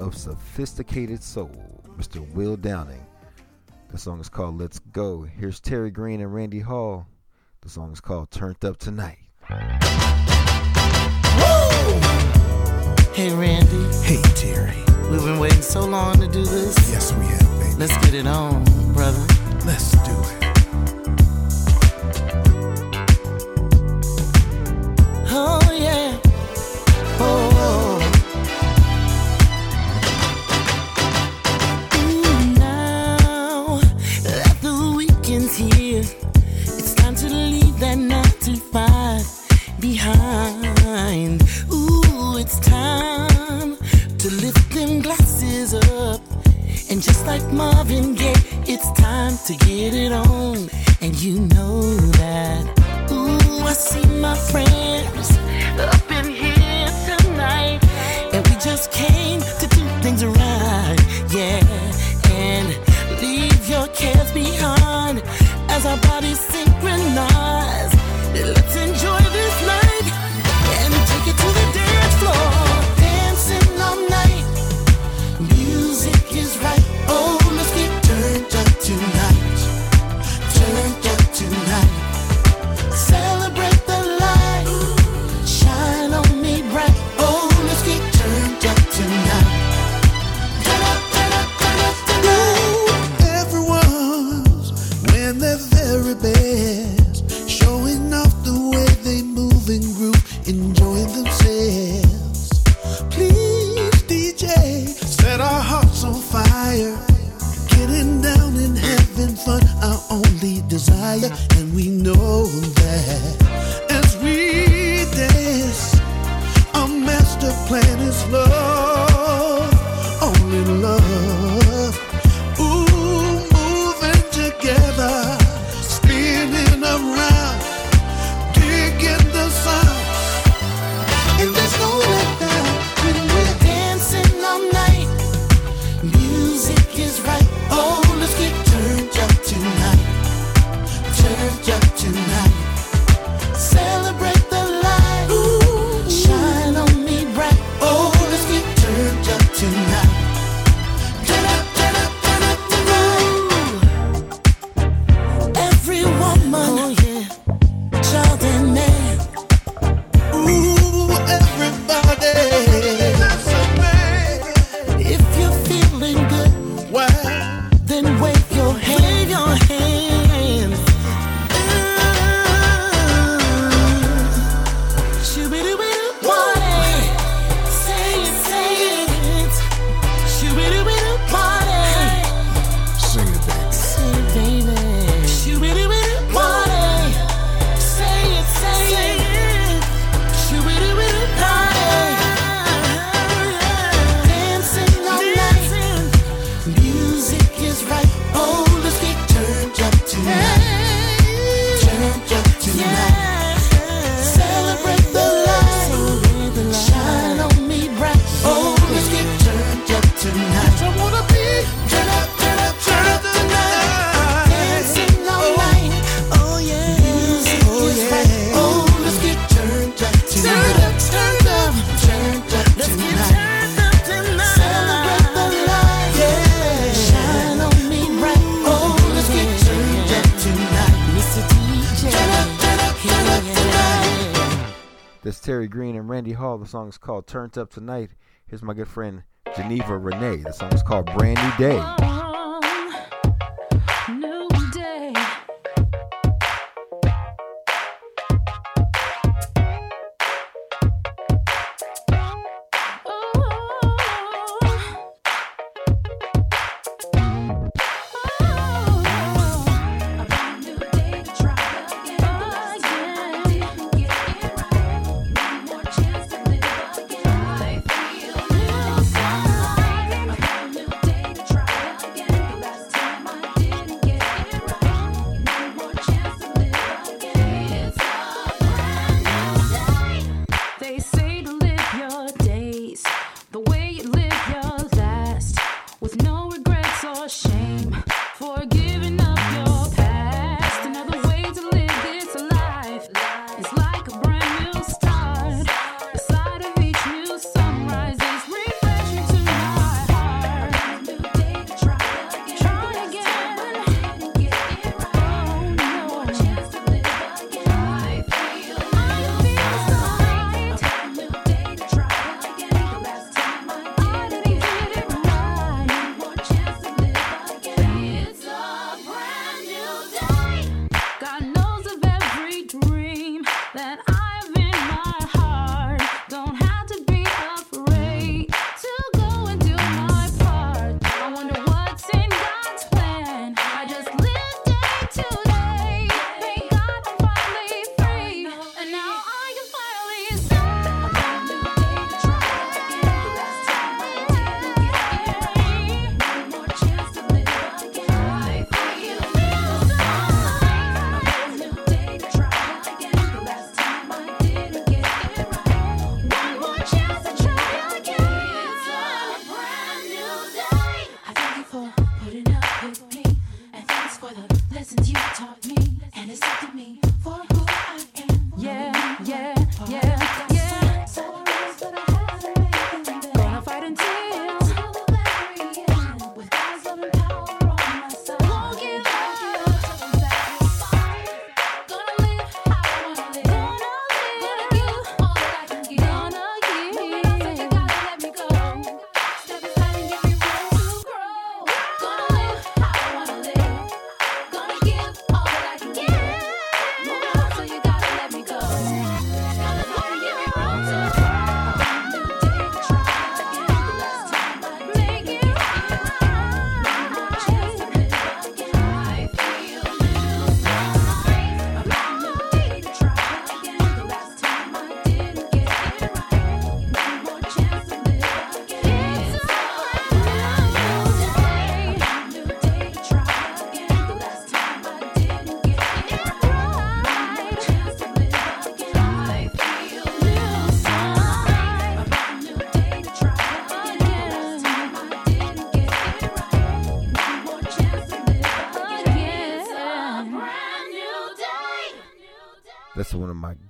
of sophisticated soul, Mr. Will Downing. The song is called Let's Go. Here's Terry Green and Randy Hall. The song is called Turned Up Tonight. Woo! Hey, Randy. Hey, Terry. We've been waiting so long to do this. Yes, we have, baby. Let's get it on. song is called Turned Up Tonight. Here's my good friend Geneva Renee. The song is called Brand New Day.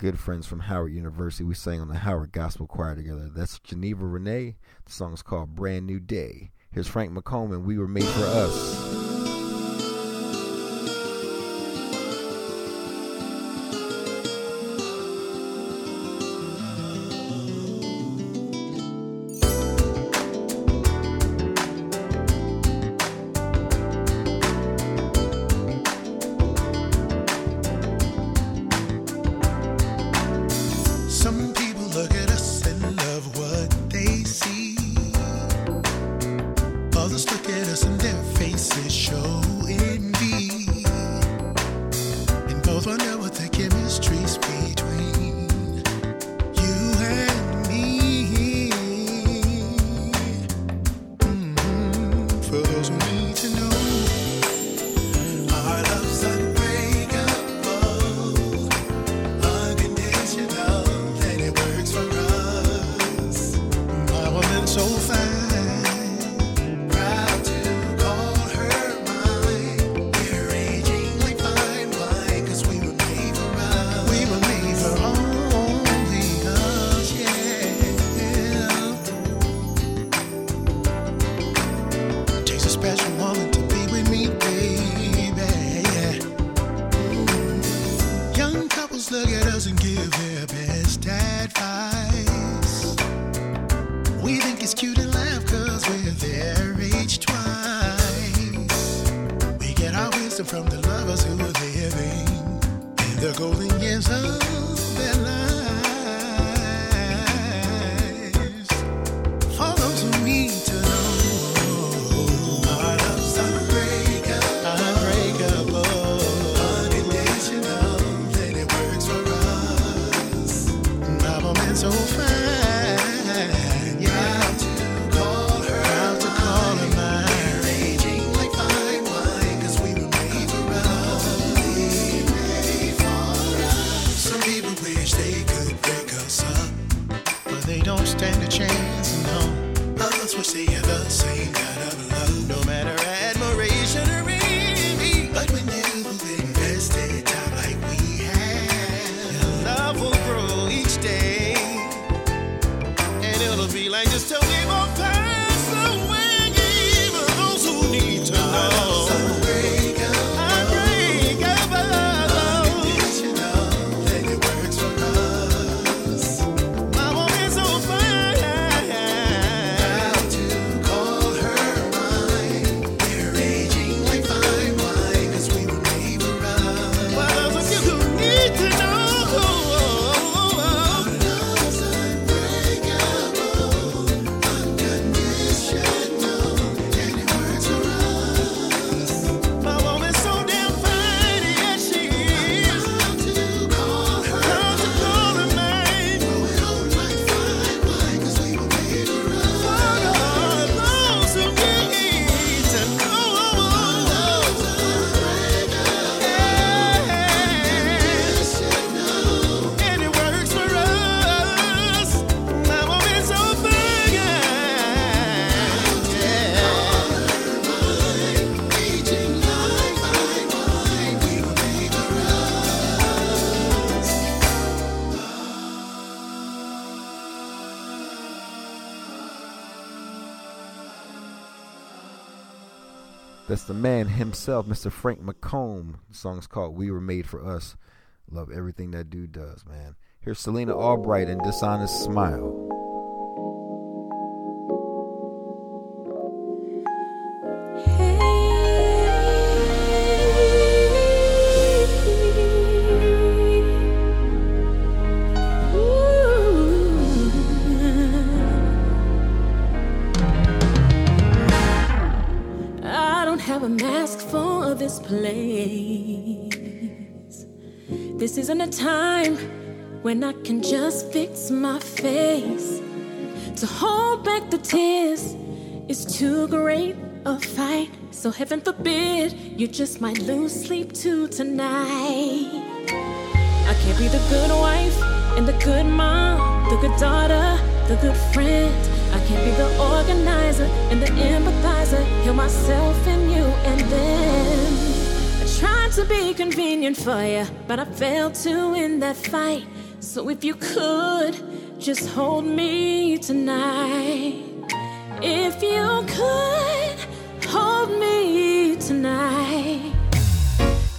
good friends from Howard University. We sang on the Howard Gospel Choir together. That's Geneva Renee. The song is called Brand New Day. Here's Frank McComb, and we were made for us. himself, Mr. Frank McComb. The song's called We Were Made for Us. Love everything that dude does, man. Here's Selina Albright and Dishonest Smile. a mask for this place. This isn't a time when I can just fix my face. To hold back the tears is too great a fight. So, heaven forbid, you just might lose sleep too tonight. I can't be the good wife and the good mom, the good daughter, the good friend I can't be the organizer and the empathizer. Heal myself and you and them. I tried to be convenient for you, but I failed to win that fight. So if you could, just hold me tonight. If you could, hold me tonight.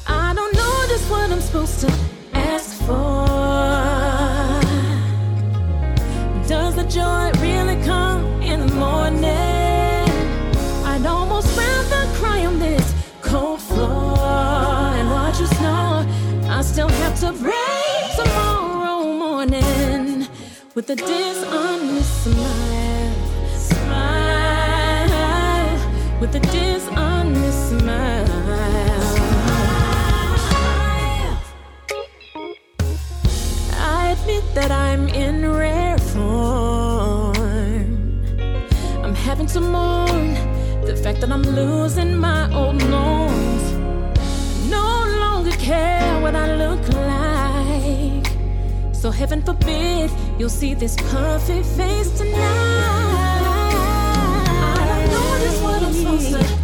I don't know just what I'm supposed to ask for. Does the joy really? Morning? I'd almost rather cry on this cold floor and watch you snore. I still have to break tomorrow morning with a dishonest smile. Smile with a dishonest smile. I admit that I'm in rare having to mourn the fact that I'm losing my old norms. No longer care what I look like. So heaven forbid you'll see this perfect face tonight. I know just what I'm supposed to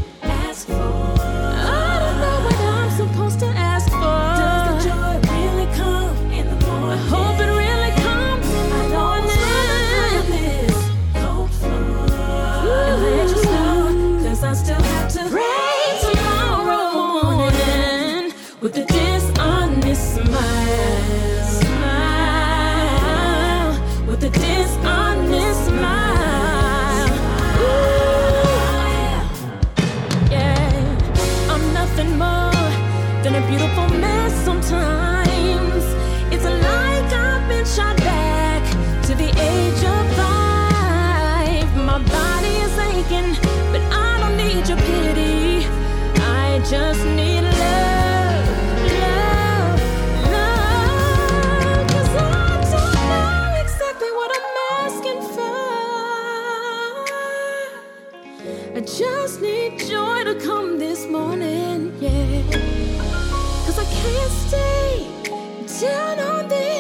down on this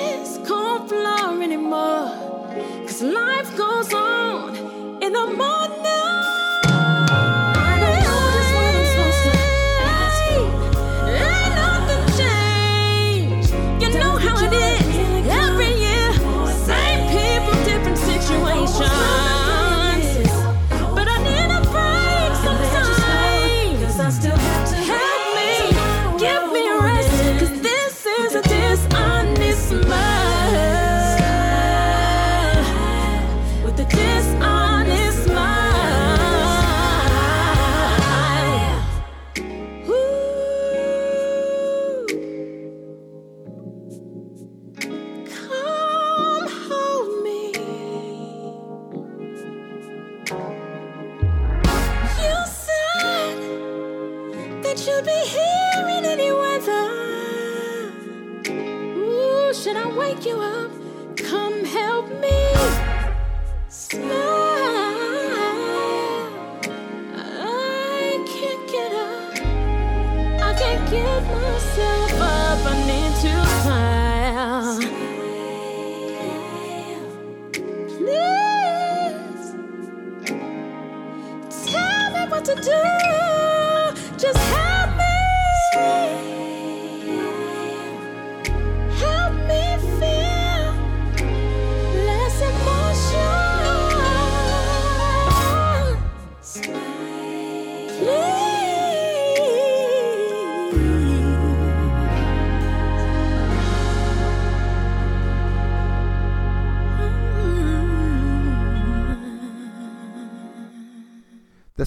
that you'd be here in any weather. Ooh, should I wake you up? Come help me. Smile.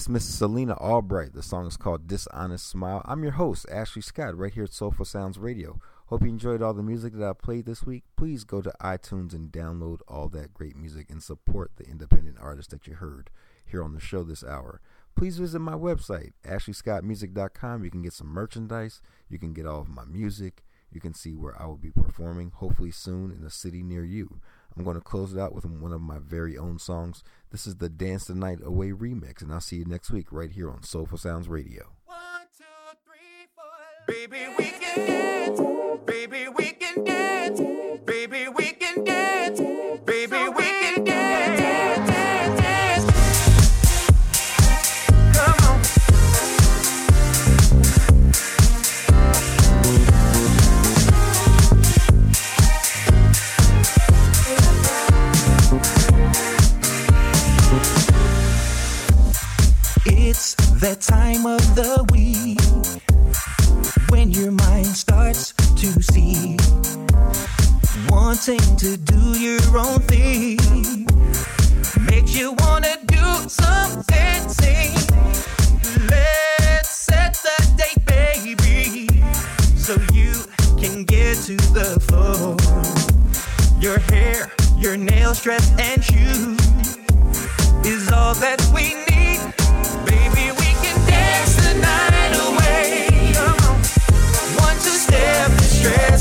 That's Miss Selina Albright. The song is called Dishonest Smile. I'm your host, Ashley Scott, right here at Soulful Sounds Radio. Hope you enjoyed all the music that I played this week. Please go to iTunes and download all that great music and support the independent artists that you heard here on the show this hour. Please visit my website, ashleyscottmusic.com. You can get some merchandise. You can get all of my music. You can see where I will be performing, hopefully soon in a city near you. I'm going to close it out with one of my very own songs. This is the Dance the Night Away remix, and I'll see you next week right here on Soulful Sounds Radio. One, two, three, four. Baby, we can dance. Baby, we that time of the week when your mind starts to see wanting to do your own thing makes you wanna do some dancing. Let's set the date, baby, so you can get to the flow. Your hair, your nails, dress, and shoes is all that we need.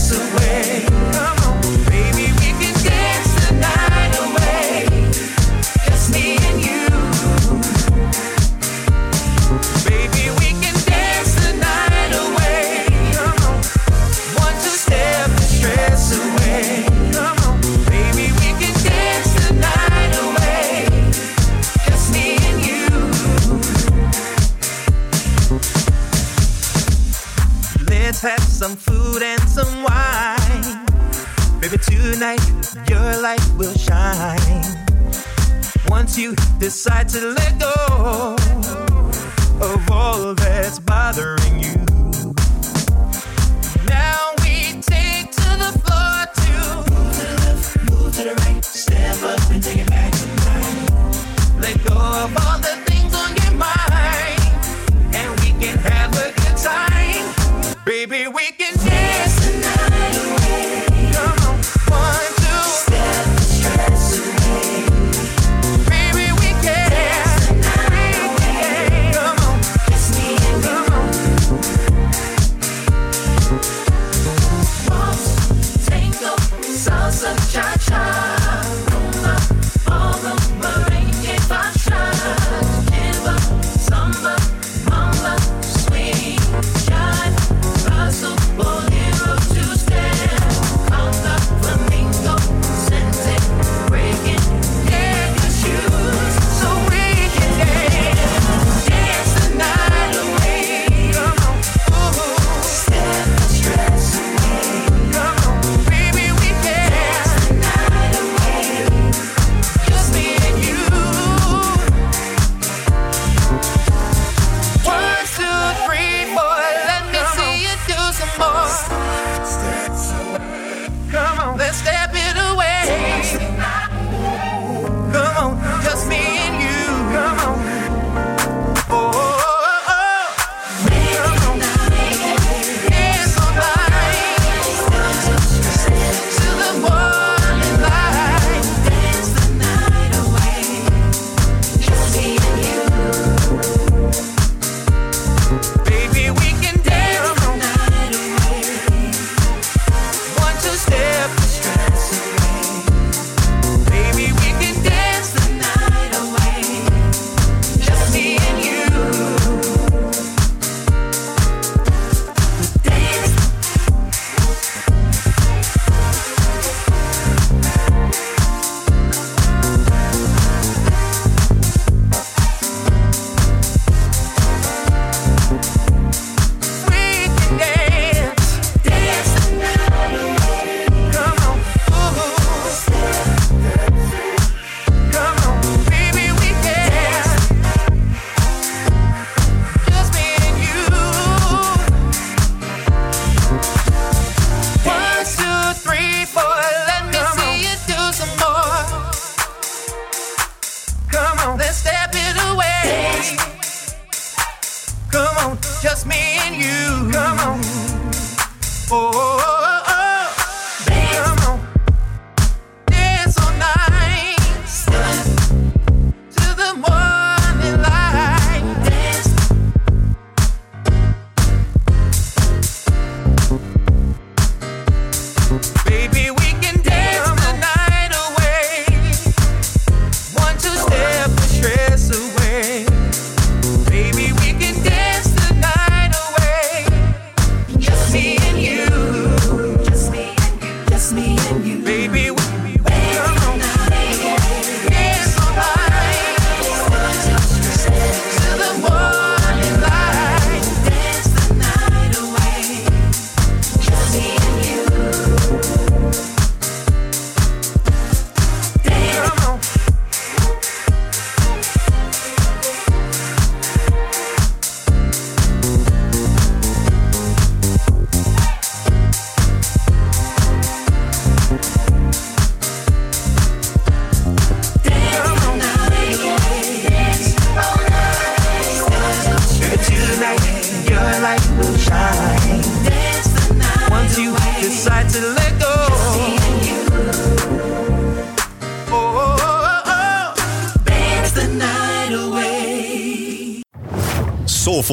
So. tonight, your light will shine. Once you decide to let go of all that's bothering you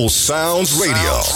Sounds Radio.